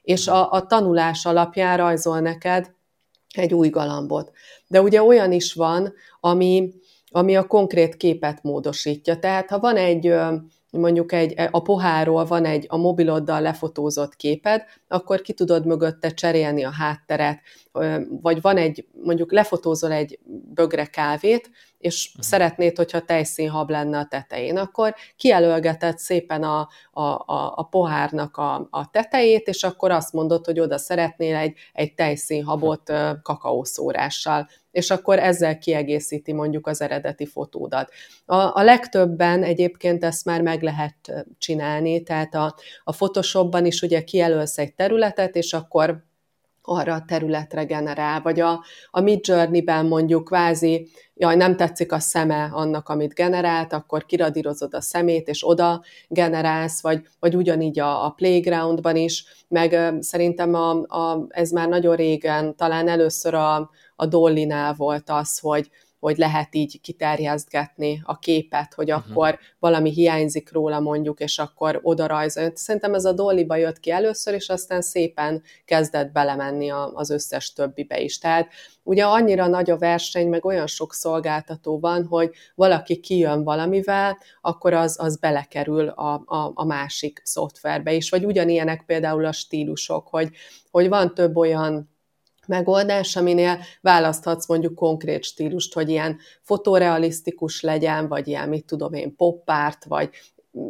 és a, a tanulás alapján rajzol neked egy új galambot. De ugye olyan is van, ami, ami a konkrét képet módosítja. Tehát ha van egy, mondjuk egy, a pohárról van egy a mobiloddal lefotózott képed, akkor ki tudod mögötte cserélni a hátteret, vagy van egy, mondjuk lefotózol egy bögre kávét, és uh-huh. szeretnéd, hogyha tejszínhab lenne a tetején, akkor kijelölgeted szépen a, a, a, a pohárnak a, a tetejét, és akkor azt mondod, hogy oda szeretnél egy, egy tejszínhabot kakaószórással és akkor ezzel kiegészíti mondjuk az eredeti fotódat. A, a legtöbben egyébként ezt már meg lehet csinálni, tehát a, a Photoshopban is ugye kijelölsz egy területet, és akkor arra a területre generál, vagy a, a Mid Journey-ben mondjuk kvázi, jaj, nem tetszik a szeme annak, amit generált, akkor kiradírozod a szemét, és oda generálsz, vagy, vagy ugyanígy a, a Playgroundban is, meg szerintem a, a, ez már nagyon régen, talán először a, a Dollinál volt az, hogy, hogy lehet így kiterjesztgetni a képet, hogy uh-huh. akkor valami hiányzik róla mondjuk, és akkor oda rajzol. Szerintem ez a Dollyba jött ki először, és aztán szépen kezdett belemenni az összes többibe is. Tehát ugye annyira nagy a verseny, meg olyan sok szolgáltató van, hogy valaki kijön valamivel, akkor az, az belekerül a, a, a másik szoftverbe is. Vagy ugyanilyenek például a stílusok, hogy, hogy van több olyan megoldás, aminél választhatsz mondjuk konkrét stílust, hogy ilyen fotorealisztikus legyen, vagy ilyen, mit tudom én, poppárt, vagy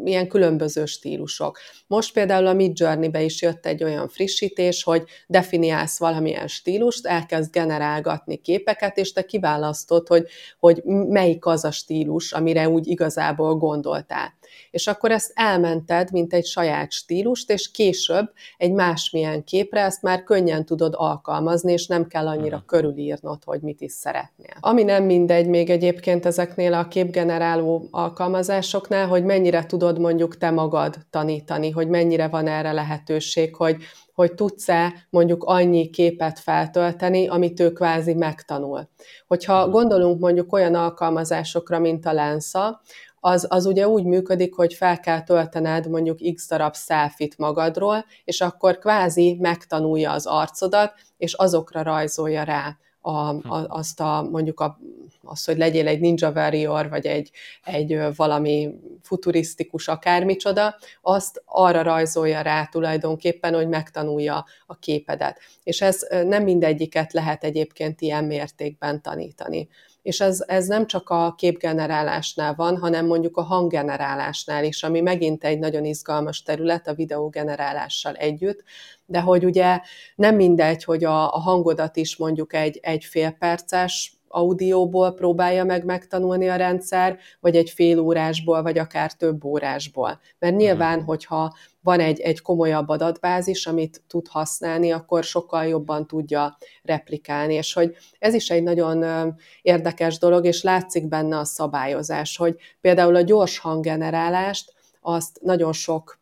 ilyen különböző stílusok. Most például a Mid Journey-be is jött egy olyan frissítés, hogy definiálsz valamilyen stílust, elkezd generálgatni képeket, és te kiválasztod, hogy, hogy melyik az a stílus, amire úgy igazából gondoltál és akkor ezt elmented, mint egy saját stílust, és később egy másmilyen képre ezt már könnyen tudod alkalmazni, és nem kell annyira uh-huh. körülírnod, hogy mit is szeretnél. Ami nem mindegy még egyébként ezeknél a képgeneráló alkalmazásoknál, hogy mennyire tudod mondjuk te magad tanítani, hogy mennyire van erre lehetőség, hogy hogy tudsz-e mondjuk annyi képet feltölteni, amit ő kvázi megtanul. Hogyha gondolunk mondjuk olyan alkalmazásokra, mint a Lensa, az, az ugye úgy működik, hogy fel kell töltened mondjuk x darab selfit magadról, és akkor kvázi megtanulja az arcodat, és azokra rajzolja rá a, a, azt a, mondjuk a, azt, hogy legyél egy Ninja Warrior, vagy egy, egy valami futurisztikus akármicsoda, azt arra rajzolja rá tulajdonképpen, hogy megtanulja a képedet. És ez nem mindegyiket lehet egyébként ilyen mértékben tanítani és ez, ez nem csak a képgenerálásnál van, hanem mondjuk a hanggenerálásnál is, ami megint egy nagyon izgalmas terület a videógenerálással együtt, de hogy ugye nem mindegy, hogy a, a hangodat is mondjuk egy, egy fél perces audióból próbálja meg megtanulni a rendszer, vagy egy fél órásból, vagy akár több órásból. Mert nyilván, mhm. hogyha van egy, egy komolyabb adatbázis, amit tud használni, akkor sokkal jobban tudja replikálni. És hogy ez is egy nagyon érdekes dolog, és látszik benne a szabályozás, hogy például a gyors hanggenerálást azt nagyon sok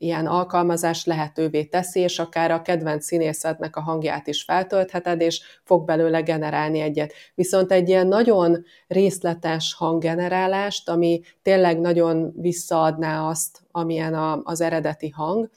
ilyen alkalmazás lehetővé teszi, és akár a kedvenc színészetnek a hangját is feltöltheted, és fog belőle generálni egyet. Viszont egy ilyen nagyon részletes hanggenerálást, ami tényleg nagyon visszaadná azt, amilyen a, az eredeti hang,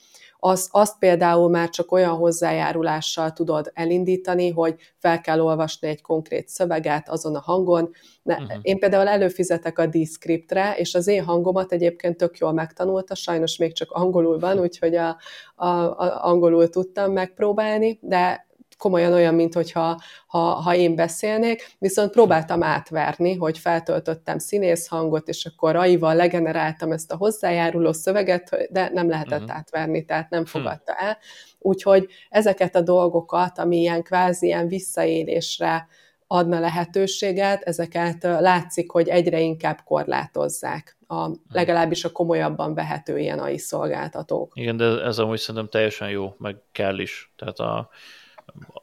az, azt például már csak olyan hozzájárulással tudod elindítani, hogy fel kell olvasni egy konkrét szöveget azon a hangon. Ne, uh-huh. Én például előfizetek a Descriptre, és az én hangomat egyébként tök jól megtanulta, sajnos még csak angolul van, úgyhogy a, a, a angolul tudtam megpróbálni, de komolyan olyan, mint hogyha ha, ha én beszélnék, viszont próbáltam átverni, hogy feltöltöttem színész hangot, és akkor AI-val legeneráltam ezt a hozzájáruló szöveget, de nem lehetett uh-huh. átverni, tehát nem hm. fogadta el. Úgyhogy ezeket a dolgokat, ami ilyen kvázi ilyen visszaélésre adna lehetőséget, ezeket látszik, hogy egyre inkább korlátozzák, a, hm. legalábbis a komolyabban vehető ilyen AI szolgáltatók. Igen, de ez amúgy szerintem teljesen jó, meg kell is. Tehát a,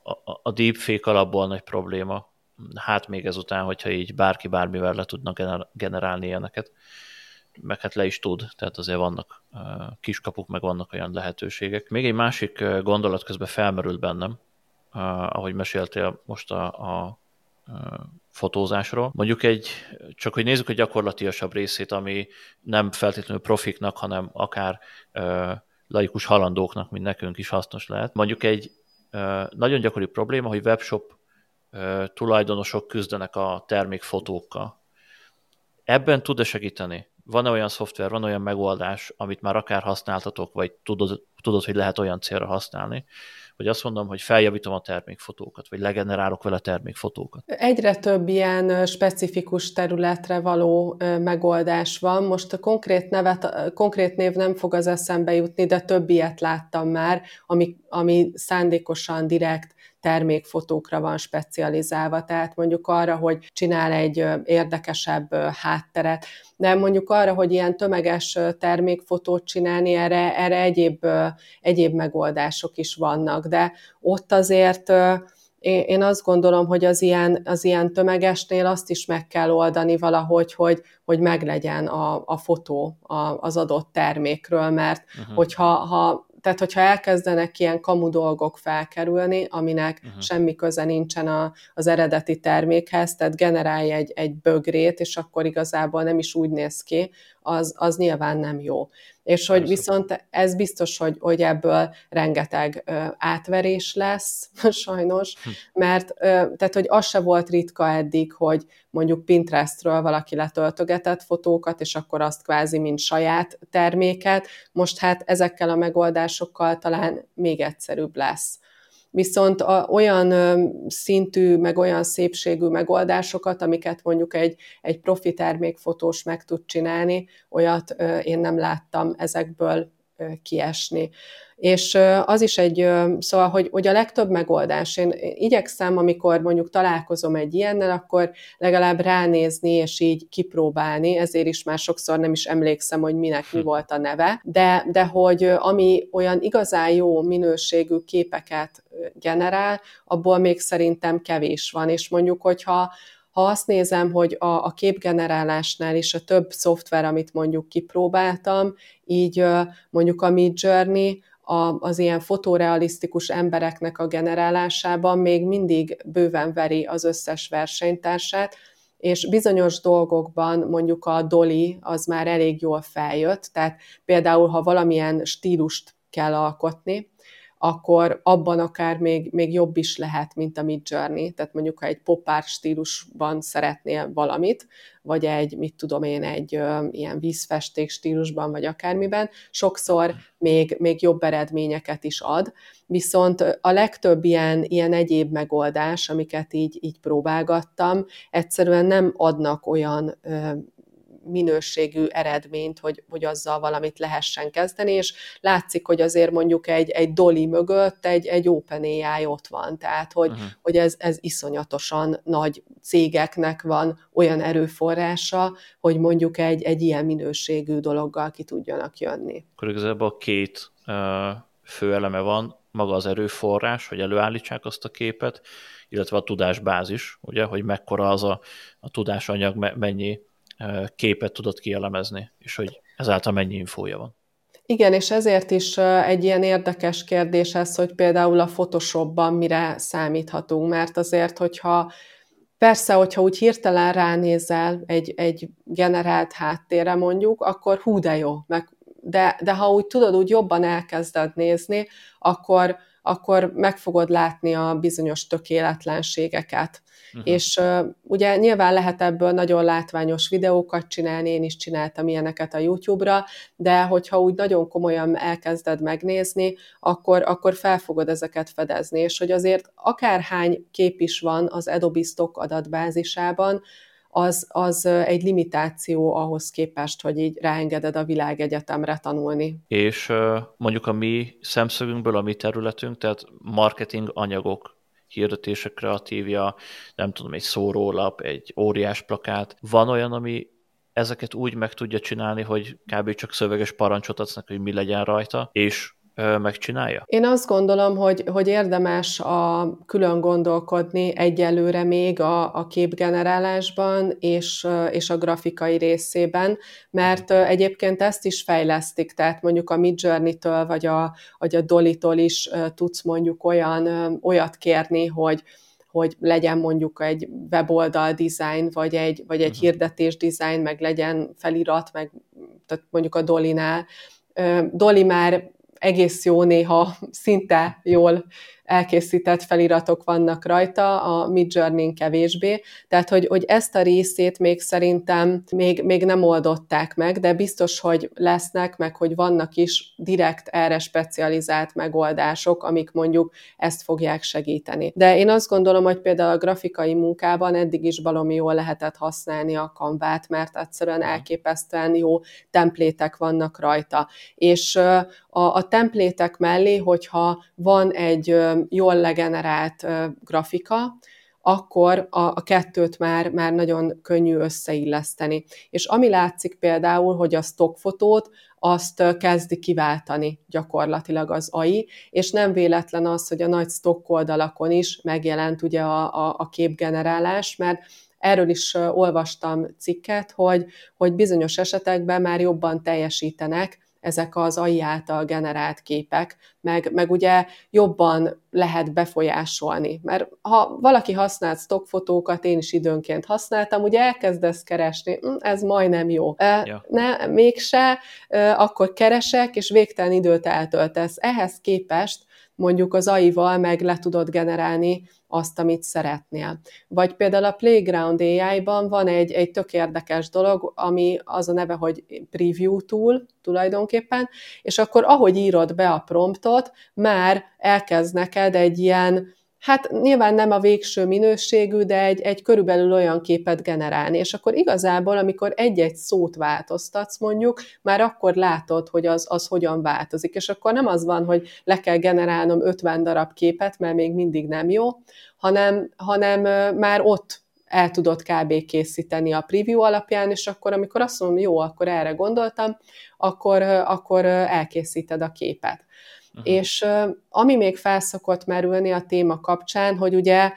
a, a deepfake alapból nagy probléma. Hát még ezután, hogyha így bárki bármivel le tudnak generálni ilyeneket, meg hát le is tud, tehát azért vannak kiskapuk, meg vannak olyan lehetőségek. Még egy másik gondolat közben felmerült bennem, ahogy meséltél most a, a fotózásról. Mondjuk egy, csak hogy nézzük a gyakorlatiasabb részét, ami nem feltétlenül profiknak, hanem akár laikus halandóknak, mint nekünk is hasznos lehet. Mondjuk egy nagyon gyakori probléma, hogy webshop tulajdonosok küzdenek a termékfotókkal. Ebben tud-e segíteni van olyan szoftver, van olyan megoldás, amit már akár használtatok, vagy tudod, tudod, hogy lehet olyan célra használni, hogy azt mondom, hogy feljavítom a termékfotókat, vagy legenerálok vele termékfotókat. Egyre több ilyen specifikus területre való megoldás van. Most a konkrét, nevet, konkrét név nem fog az eszembe jutni, de több ilyet láttam már, ami, ami szándékosan direkt termékfotókra van specializálva, tehát mondjuk arra, hogy csinál egy érdekesebb hátteret, de mondjuk arra, hogy ilyen tömeges termékfotót csinálni, erre, erre egyéb, egyéb megoldások is vannak, de ott azért én azt gondolom, hogy az ilyen, az ilyen tömegesnél azt is meg kell oldani valahogy, hogy, hogy meglegyen a, a fotó az adott termékről, mert uh-huh. hogyha ha tehát hogyha elkezdenek ilyen kamu dolgok felkerülni, aminek uh-huh. semmi köze nincsen a, az eredeti termékhez, tehát generálj egy, egy bögrét, és akkor igazából nem is úgy néz ki, az, az nyilván nem jó. És hogy viszont ez biztos, hogy, hogy ebből rengeteg átverés lesz, sajnos, hm. mert tehát, hogy az se volt ritka eddig, hogy mondjuk Pinterestről valaki letöltögetett fotókat, és akkor azt kvázi, mint saját terméket. Most hát ezekkel a megoldásokkal talán még egyszerűbb lesz viszont a, olyan ö, szintű, meg olyan szépségű megoldásokat, amiket mondjuk egy, egy profi termékfotós meg tud csinálni, olyat ö, én nem láttam ezekből kiesni. És az is egy, szóval, hogy, hogy a legtöbb megoldás, én igyekszem, amikor mondjuk találkozom egy ilyennel, akkor legalább ránézni és így kipróbálni, ezért is már sokszor nem is emlékszem, hogy minek mi hm. volt a neve, de, de hogy ami olyan igazán jó minőségű képeket generál, abból még szerintem kevés van, és mondjuk, hogyha ha azt nézem, hogy a, a képgenerálásnál is a több szoftver, amit mondjuk kipróbáltam, így mondjuk a Mid Journey, a, az ilyen fotorealisztikus embereknek a generálásában még mindig bőven veri az összes versenytársát, és bizonyos dolgokban mondjuk a Dolly az már elég jól feljött, tehát például, ha valamilyen stílust kell alkotni, akkor abban akár még, még jobb is lehet, mint a Mid Journey. Tehát mondjuk, ha egy popár stílusban szeretnél valamit, vagy egy, mit tudom én, egy ö, ilyen vízfesték stílusban, vagy akármiben, sokszor még, még jobb eredményeket is ad. Viszont a legtöbb ilyen, ilyen egyéb megoldás, amiket így, így próbálgattam, egyszerűen nem adnak olyan ö, minőségű eredményt, hogy, hogy azzal valamit lehessen kezdeni, és látszik, hogy azért mondjuk egy, egy Dolly mögött egy, egy OpenAI ott van, tehát hogy, uh-huh. hogy ez, ez iszonyatosan nagy cégeknek van olyan erőforrása, hogy mondjuk egy, egy ilyen minőségű dologgal ki tudjanak jönni. Akkor igazából két uh, fő eleme van, maga az erőforrás, hogy előállítsák azt a képet, illetve a tudásbázis, ugye, hogy mekkora az a, a tudásanyag, mennyi képet tudod kielemezni, és hogy ezáltal mennyi infója van. Igen, és ezért is egy ilyen érdekes kérdés ez, hogy például a Photoshopban mire számíthatunk, mert azért, hogyha Persze, hogyha úgy hirtelen ránézel egy, egy generált háttérre mondjuk, akkor hú de jó, meg, de, de ha úgy tudod, úgy jobban elkezded nézni, akkor, akkor meg fogod látni a bizonyos tökéletlenségeket. Uh-huh. És uh, ugye nyilván lehet ebből nagyon látványos videókat csinálni, én is csináltam ilyeneket a YouTube-ra, de hogyha úgy nagyon komolyan elkezded megnézni, akkor, akkor fel fogod ezeket fedezni, és hogy azért akárhány kép is van az Adobe Stock adatbázisában, az, az egy limitáció ahhoz képest, hogy így ráengeded a világegyetemre tanulni. És mondjuk a mi szemszögünkből, a mi területünk, tehát marketing anyagok hirdetések kreatívja, nem tudom, egy szórólap, egy óriás plakát. Van olyan, ami ezeket úgy meg tudja csinálni, hogy kb. csak szöveges parancsot adsz neki, hogy mi legyen rajta, és megcsinálja? Én azt gondolom, hogy, hogy érdemes a külön gondolkodni egyelőre még a, a képgenerálásban és, és a grafikai részében, mert egyébként ezt is fejlesztik, tehát mondjuk a Midjourney-től vagy a, vagy a Dolly-tól is tudsz mondjuk olyan, olyat kérni, hogy hogy legyen mondjuk egy weboldal design, vagy egy, vagy egy uh-huh. hirdetés design, meg legyen felirat, meg tehát mondjuk a Dolly-nál. Dolly már egész jó néha, szinte jól elkészített feliratok vannak rajta, a Mid Journey kevésbé, tehát hogy, hogy ezt a részét még szerintem még, még nem oldották meg, de biztos, hogy lesznek, meg hogy vannak is direkt erre specializált megoldások, amik mondjuk ezt fogják segíteni. De én azt gondolom, hogy például a grafikai munkában eddig is valami jól lehetett használni a kanvát, mert egyszerűen elképesztően jó templétek vannak rajta. És a, a templétek mellé, hogyha van egy jól legenerált grafika, akkor a, a kettőt már, már nagyon könnyű összeilleszteni. És ami látszik például, hogy a stockfotót azt kezdi kiváltani gyakorlatilag az AI, és nem véletlen az, hogy a nagy stock oldalakon is megjelent ugye a, a, a képgenerálás, mert erről is olvastam cikket, hogy, hogy bizonyos esetekben már jobban teljesítenek ezek az AI által generált képek, meg, meg ugye jobban lehet befolyásolni. Mert ha valaki használt stockfotókat, én is időnként használtam, ugye elkezdesz keresni, hm, ez majdnem jó. Ja. Ne, mégse, akkor keresek, és végtelen időt eltöltesz. Ehhez képest mondjuk az AI-val meg le tudod generálni azt, amit szeretnél. Vagy például a Playground AI-ban van egy, egy tök érdekes dolog, ami az a neve, hogy Preview Tool tulajdonképpen, és akkor ahogy írod be a promptot, már elkezd neked egy ilyen hát nyilván nem a végső minőségű, de egy, egy körülbelül olyan képet generálni. És akkor igazából, amikor egy-egy szót változtatsz mondjuk, már akkor látod, hogy az, az hogyan változik. És akkor nem az van, hogy le kell generálnom 50 darab képet, mert még mindig nem jó, hanem, hanem már ott el tudod kb. készíteni a preview alapján, és akkor, amikor azt mondom, jó, akkor erre gondoltam, akkor, akkor elkészíted a képet. Uh-huh. És ami még felszokott merülni a téma kapcsán, hogy ugye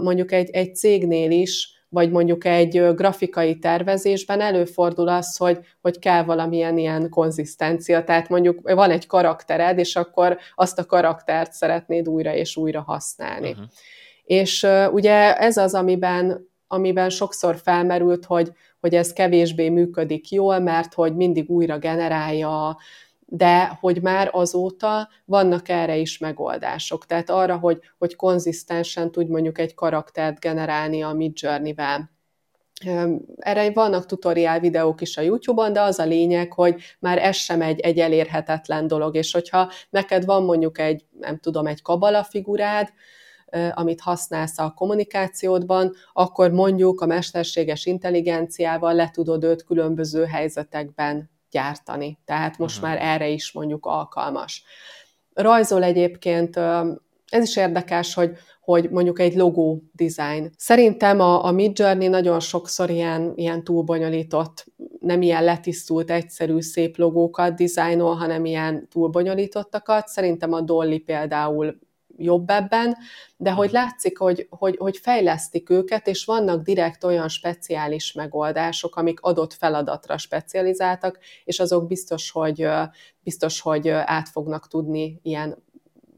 mondjuk egy, egy cégnél is, vagy mondjuk egy grafikai tervezésben előfordul az, hogy, hogy kell valamilyen ilyen konzisztencia, tehát mondjuk van egy karaktered, és akkor azt a karaktert szeretnéd újra és újra használni. Uh-huh. És ugye ez az, amiben, amiben sokszor felmerült, hogy, hogy ez kevésbé működik jól, mert hogy mindig újra generálja de hogy már azóta vannak erre is megoldások. Tehát arra, hogy, hogy konzisztensen tud mondjuk egy karaktert generálni a Midjourney-vel. Erre vannak tutoriál videók is a YouTube-on, de az a lényeg, hogy már ez sem egy, egy elérhetetlen dolog, és hogyha neked van mondjuk egy, nem tudom, egy kabala figurád, amit használsz a kommunikációdban, akkor mondjuk a mesterséges intelligenciával le tudod őt különböző helyzetekben gyártani. Tehát most uh-huh. már erre is mondjuk alkalmas. Rajzol egyébként, ez is érdekes, hogy, hogy mondjuk egy logó design. Szerintem a, a Mid Journey nagyon sokszor ilyen, ilyen túlbonyolított, nem ilyen letisztult, egyszerű, szép logókat dizájnol, hanem ilyen túlbonyolítottakat. Szerintem a Dolly például jobb ebben, de hogy látszik, hogy, hogy, hogy fejlesztik őket, és vannak direkt olyan speciális megoldások, amik adott feladatra specializáltak, és azok biztos, hogy, biztos, hogy át fognak tudni ilyen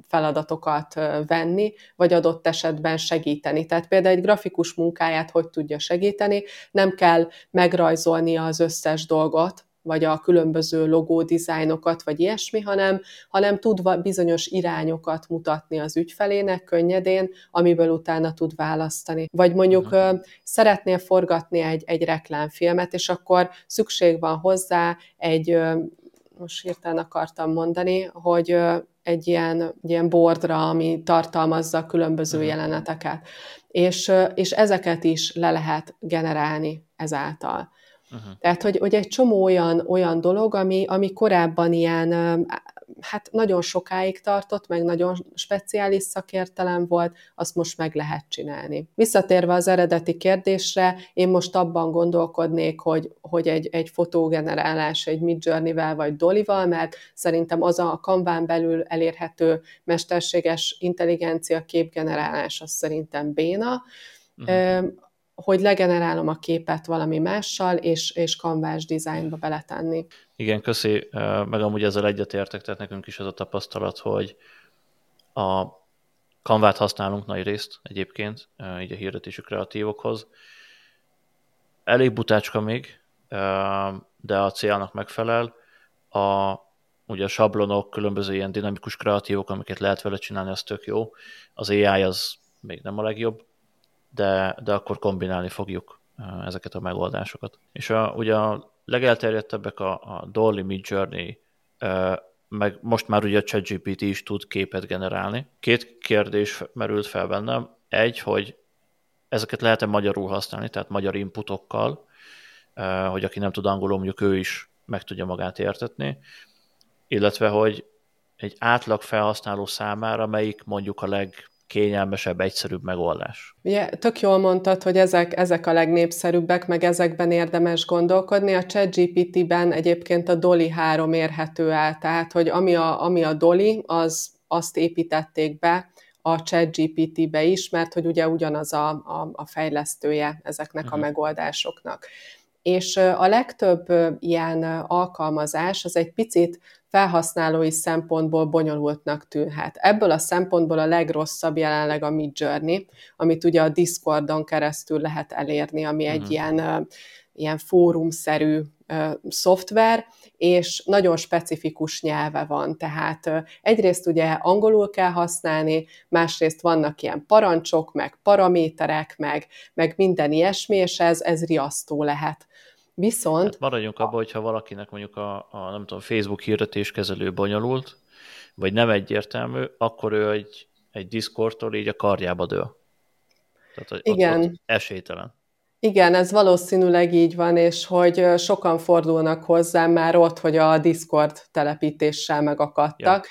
feladatokat venni, vagy adott esetben segíteni. Tehát például egy grafikus munkáját hogy tudja segíteni, nem kell megrajzolni az összes dolgot, vagy a különböző logó dizájnokat, vagy ilyesmi, hanem, hanem tud bizonyos irányokat mutatni az ügyfelének könnyedén, amiből utána tud választani. Vagy mondjuk uh-huh. szeretnél forgatni egy, egy reklámfilmet, és akkor szükség van hozzá egy, most hirtelen akartam mondani, hogy egy ilyen, egy ilyen bordra, ami tartalmazza a különböző uh-huh. jeleneteket. És, és ezeket is le lehet generálni ezáltal. Uh-huh. Tehát, hogy, hogy egy csomó olyan, olyan dolog, ami, ami korábban ilyen, hát nagyon sokáig tartott, meg nagyon speciális szakértelem volt, azt most meg lehet csinálni. Visszatérve az eredeti kérdésre, én most abban gondolkodnék, hogy, hogy egy, egy fotógenerálás egy Midjourney-vel vagy Dolly-val, mert szerintem az a kanván belül elérhető mesterséges intelligencia képgenerálás, az szerintem béna. Uh-huh hogy legenerálom a képet valami mással, és, és kanvás dizájnba beletenni. Igen, köszi, meg amúgy ezzel egyetértek, tehát nekünk is az a tapasztalat, hogy a kanvát használunk nagy részt egyébként, így a hirdetési kreatívokhoz. Elég butácska még, de a célnak megfelel. A ugye a sablonok, különböző ilyen dinamikus kreatívok, amiket lehet vele csinálni, az tök jó. Az AI az még nem a legjobb, de, de akkor kombinálni fogjuk ezeket a megoldásokat. És a, ugye a legelterjedtebbek a, a Dolly, Mid Journey, meg most már ugye a ChatGPT is tud képet generálni. Két kérdés merült fel bennem. Egy, hogy ezeket lehet-e magyarul használni, tehát magyar inputokkal, hogy aki nem tud angolul, mondjuk ő is meg tudja magát értetni, illetve hogy egy átlag felhasználó számára melyik mondjuk a leg kényelmesebb, egyszerűbb megoldás. Ugye, tök jól mondtad, hogy ezek, ezek a legnépszerűbbek, meg ezekben érdemes gondolkodni. A ChatGPT-ben egyébként a Dolly 3 érhető el, tehát hogy ami a, ami a Dolly, az azt építették be a ChatGPT-be is, mert hogy ugye ugyanaz a, a, a fejlesztője ezeknek uh-huh. a mhm. megoldásoknak. És a legtöbb ilyen alkalmazás az egy picit felhasználói szempontból bonyolultnak tűnhet. Ebből a szempontból a legrosszabb jelenleg a Mid Journey, amit ugye a Discordon keresztül lehet elérni, ami egy uh-huh. ilyen, ilyen fórumszerű szoftver, és nagyon specifikus nyelve van. Tehát egyrészt ugye angolul kell használni, másrészt vannak ilyen parancsok, meg paraméterek, meg, meg minden ilyesmi, és ez, ez riasztó lehet. Viszont... Hát maradjunk abban, hogyha valakinek mondjuk a, a nem tudom, Facebook hirdetéskezelő bonyolult, vagy nem egyértelmű, akkor ő egy, egy Discordtól így a karjába dől. Tehát Igen. Ott, ott esélytelen. Igen, ez valószínűleg így van, és hogy sokan fordulnak hozzám már ott, hogy a Discord telepítéssel megakadtak. Ja.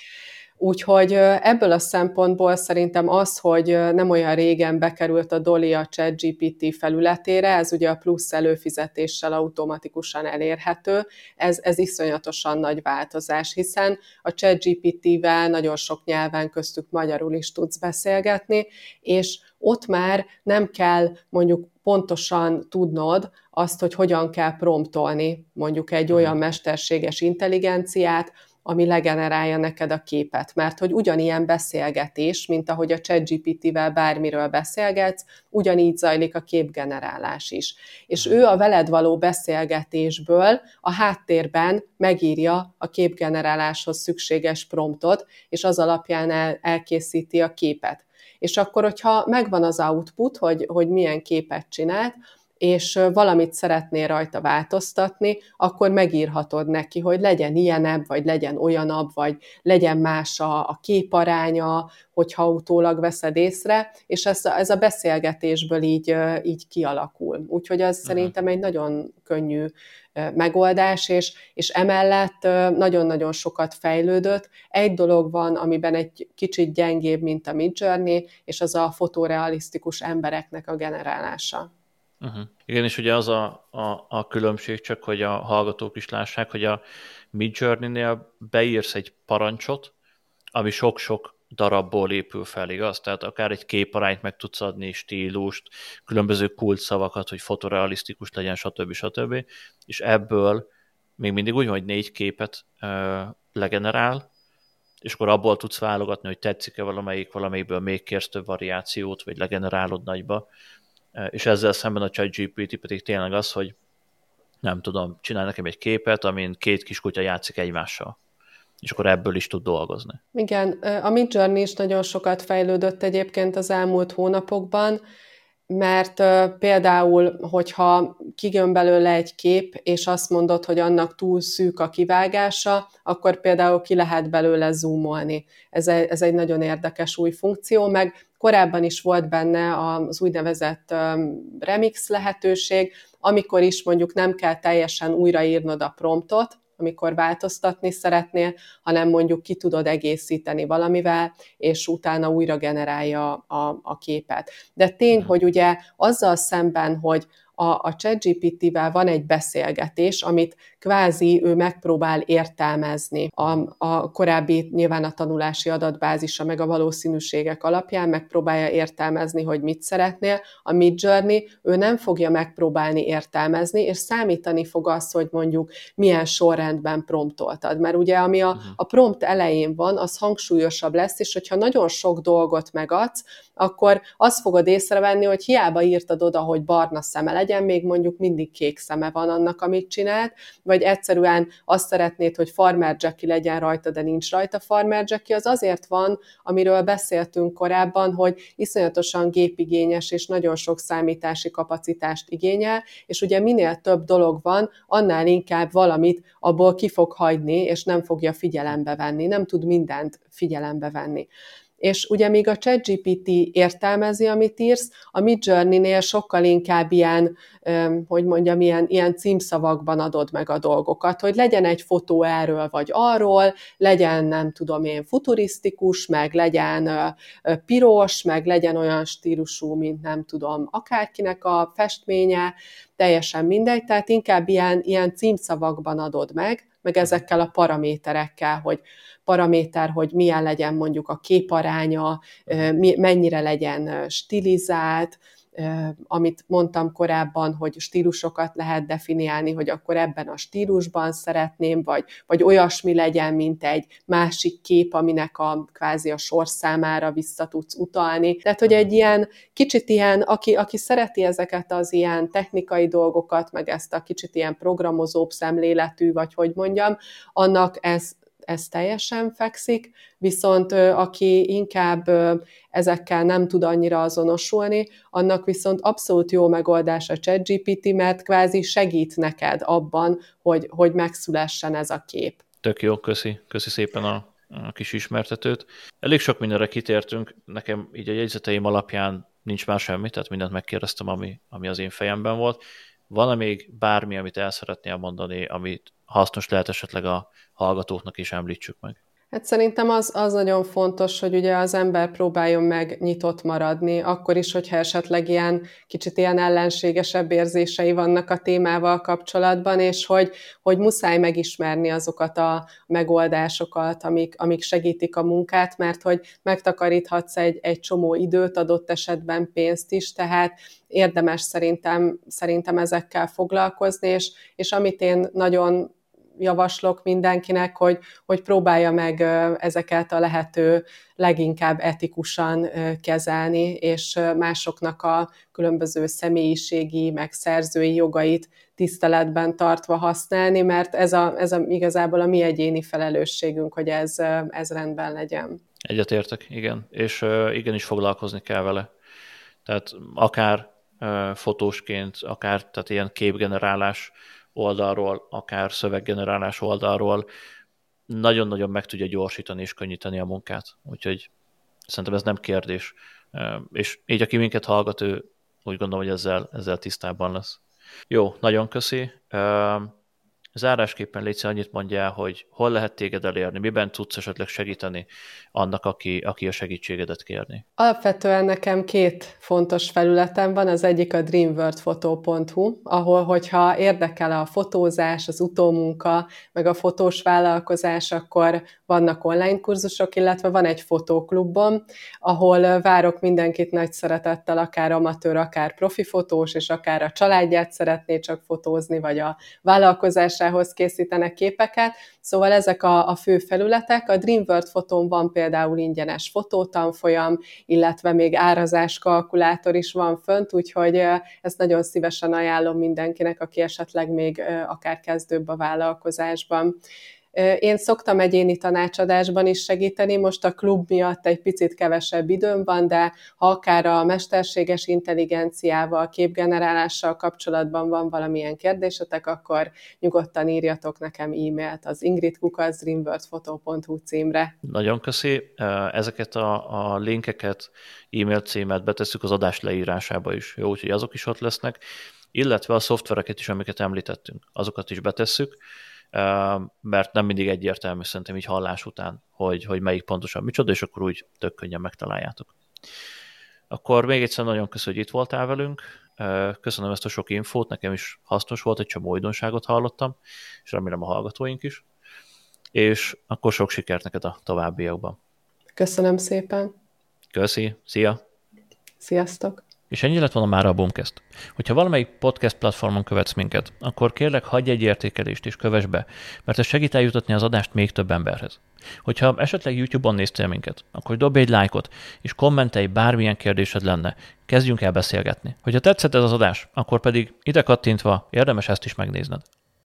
Úgyhogy ebből a szempontból szerintem az, hogy nem olyan régen bekerült a Dolly a ChatGPT felületére, ez ugye a plusz előfizetéssel automatikusan elérhető, ez, ez iszonyatosan nagy változás, hiszen a ChatGPT-vel nagyon sok nyelven köztük magyarul is tudsz beszélgetni, és ott már nem kell mondjuk pontosan tudnod azt, hogy hogyan kell promptolni mondjuk egy olyan mesterséges intelligenciát, ami legenerálja neked a képet. Mert hogy ugyanilyen beszélgetés, mint ahogy a ChatGPT-vel bármiről beszélgetsz, ugyanígy zajlik a képgenerálás is. És ő a veled való beszélgetésből a háttérben megírja a képgeneráláshoz szükséges promptot, és az alapján el, elkészíti a képet. És akkor, hogyha megvan az output, hogy, hogy milyen képet csinált, és valamit szeretnél rajta változtatni, akkor megírhatod neki, hogy legyen ilyenebb, vagy legyen olyanabb, vagy legyen más a, a képaránya, hogyha utólag veszed észre, és ez a, ez a beszélgetésből így, így kialakul. Úgyhogy ez uh-huh. szerintem egy nagyon könnyű megoldás, és, és emellett nagyon-nagyon sokat fejlődött. Egy dolog van, amiben egy kicsit gyengébb, mint a Midjourney, és az a fotorealisztikus embereknek a generálása. Uh-huh. Igen, és ugye az a, a, a különbség, csak hogy a hallgatók is lássák, hogy a Midjourney-nél beírsz egy parancsot, ami sok-sok darabból épül fel, igaz? Tehát akár egy képarányt meg tudsz adni, stílust, különböző kult szavakat, hogy fotorealisztikus legyen, stb. stb. És ebből még mindig úgy hogy négy képet ö, legenerál, és akkor abból tudsz válogatni, hogy tetszik-e valamelyik, valamelyikből még kérsz több variációt, vagy legenerálod nagyba, és ezzel szemben a ChatGPT pedig tényleg az, hogy nem tudom, csinál nekem egy képet, amin két kiskutya játszik egymással és akkor ebből is tud dolgozni. Igen, a Midjourney is nagyon sokat fejlődött egyébként az elmúlt hónapokban, mert például, hogyha kigön belőle egy kép, és azt mondod, hogy annak túl szűk a kivágása, akkor például ki lehet belőle zoomolni. Ez egy, ez egy nagyon érdekes új funkció, meg korábban is volt benne az úgynevezett remix lehetőség, amikor is mondjuk nem kell teljesen újraírnod a promptot, amikor változtatni szeretnél, hanem mondjuk ki tudod egészíteni valamivel, és utána újra generálja a, a képet. De tény, hogy ugye azzal szemben, hogy a, a ChatGPT-vel van egy beszélgetés, amit kvázi ő megpróbál értelmezni a, a korábbi nyilván a tanulási adatbázisa meg a valószínűségek alapján megpróbálja értelmezni, hogy mit szeretnél. A Midjourney ő nem fogja megpróbálni értelmezni, és számítani fog azt, hogy mondjuk milyen sorrendben promptoltad. Mert ugye ami a, mhm. a prompt elején van, az hangsúlyosabb lesz, és hogyha nagyon sok dolgot megadsz, akkor azt fogod észrevenni, hogy hiába írtad oda, hogy barna szeme legyen, még mondjuk mindig kék szeme van annak, amit csinált, vagy egyszerűen azt szeretnéd, hogy Farmer Jackie legyen rajta, de nincs rajta Farmer Jackie, az azért van, amiről beszéltünk korábban, hogy iszonyatosan gépigényes és nagyon sok számítási kapacitást igényel, és ugye minél több dolog van, annál inkább valamit abból ki fog hagyni, és nem fogja figyelembe venni, nem tud mindent figyelembe venni és ugye még a ChatGPT értelmezi, amit írsz, a Midjourney-nél sokkal inkább ilyen, hogy mondjam, ilyen, ilyen címszavakban adod meg a dolgokat, hogy legyen egy fotó erről vagy arról, legyen, nem tudom én, futurisztikus, meg legyen piros, meg legyen olyan stílusú, mint nem tudom, akárkinek a festménye, teljesen mindegy, tehát inkább ilyen, ilyen címszavakban adod meg, meg ezekkel a paraméterekkel, hogy paraméter, hogy milyen legyen mondjuk a képaránya, mennyire legyen stilizált, amit mondtam korábban, hogy stílusokat lehet definiálni, hogy akkor ebben a stílusban szeretném, vagy, vagy olyasmi legyen, mint egy másik kép, aminek a kvázi a sorszámára vissza tudsz utalni. Tehát, hogy egy ilyen kicsit ilyen, aki, aki szereti ezeket az ilyen technikai dolgokat, meg ezt a kicsit ilyen programozóbb szemléletű, vagy hogy mondjam, annak ez, ez teljesen fekszik, viszont aki inkább ezekkel nem tud annyira azonosulni, annak viszont abszolút jó megoldás a ChatGPT, mert kvázi segít neked abban, hogy, hogy megszülessen ez a kép. Tök jó, köszi, köszi szépen a, a kis ismertetőt. Elég sok mindenre kitértünk, nekem így a jegyzeteim alapján nincs már semmi, tehát mindent megkérdeztem, ami, ami az én fejemben volt. Van-e még bármi, amit el szeretnél mondani, amit hasznos lehet esetleg a hallgatóknak is említsük meg. Hát szerintem az, az nagyon fontos, hogy ugye az ember próbáljon meg nyitott maradni, akkor is, hogyha esetleg ilyen kicsit ilyen ellenségesebb érzései vannak a témával kapcsolatban, és hogy, hogy muszáj megismerni azokat a megoldásokat, amik, amik segítik a munkát, mert hogy megtakaríthatsz egy, egy csomó időt, adott esetben pénzt is, tehát érdemes szerintem, szerintem ezekkel foglalkozni, és, és amit én nagyon javaslok mindenkinek, hogy, hogy próbálja meg ezeket a lehető leginkább etikusan kezelni, és másoknak a különböző személyiségi, meg szerzői jogait tiszteletben tartva használni, mert ez, a, ez a, igazából a mi egyéni felelősségünk, hogy ez, ez rendben legyen. Egyetértek, igen, és igenis foglalkozni kell vele. Tehát akár fotósként, akár tehát ilyen képgenerálás oldalról, akár szöveggenerálás oldalról nagyon-nagyon meg tudja gyorsítani és könnyíteni a munkát. Úgyhogy szerintem ez nem kérdés. És így, aki minket hallgat, ő úgy gondolom, hogy ezzel, ezzel tisztában lesz. Jó, nagyon köszi. Zárásképpen Léci annyit mondja hogy hol lehet téged elérni, miben tudsz esetleg segíteni annak, aki, aki a segítségedet kérni? Alapvetően nekem két fontos felületem van, az egyik a dreamworldphoto.hu, ahol hogyha érdekel a fotózás, az utómunka, meg a fotós vállalkozás, akkor vannak online kurzusok, illetve van egy fotóklubom, ahol várok mindenkit nagy szeretettel, akár amatőr, akár profi fotós, és akár a családját szeretné csak fotózni, vagy a vállalkozás alkotásához készítenek képeket, szóval ezek a, a fő felületek. A Dreamworld fotón van például ingyenes fotótanfolyam, illetve még árazás kalkulátor is van fönt, úgyhogy ezt nagyon szívesen ajánlom mindenkinek, aki esetleg még akár kezdőbb a vállalkozásban. Én szoktam egyéni tanácsadásban is segíteni, most a klub miatt egy picit kevesebb időm van, de ha akár a mesterséges intelligenciával, képgenerálással kapcsolatban van valamilyen kérdésetek, akkor nyugodtan írjatok nekem e-mailt az ingridkukaszdreamworldphoto.hu címre. Nagyon köszi. Ezeket a, a linkeket, e-mail címet betesszük az adás leírásába is, jó, úgyhogy azok is ott lesznek, illetve a szoftvereket is, amiket említettünk, azokat is betesszük mert nem mindig egyértelmű szerintem így hallás után, hogy, hogy melyik pontosan micsoda, és akkor úgy tök könnyen megtaláljátok. Akkor még egyszer nagyon köszönöm, hogy itt voltál velünk. Köszönöm ezt a sok infót, nekem is hasznos volt, egy csomó újdonságot hallottam, és remélem a hallgatóink is. És akkor sok sikert neked a továbbiakban. Köszönöm szépen. Köszi, szia! Sziasztok! És ennyi lett volna már a Boomcast. Hogyha valamelyik podcast platformon követsz minket, akkor kérlek hagyj egy értékelést és kövess be, mert ez segít eljutatni az adást még több emberhez. Hogyha esetleg YouTube-on néztél minket, akkor dobj egy lájkot, és kommentelj bármilyen kérdésed lenne. Kezdjünk el beszélgetni. Hogyha tetszett ez az adás, akkor pedig ide kattintva érdemes ezt is megnézned.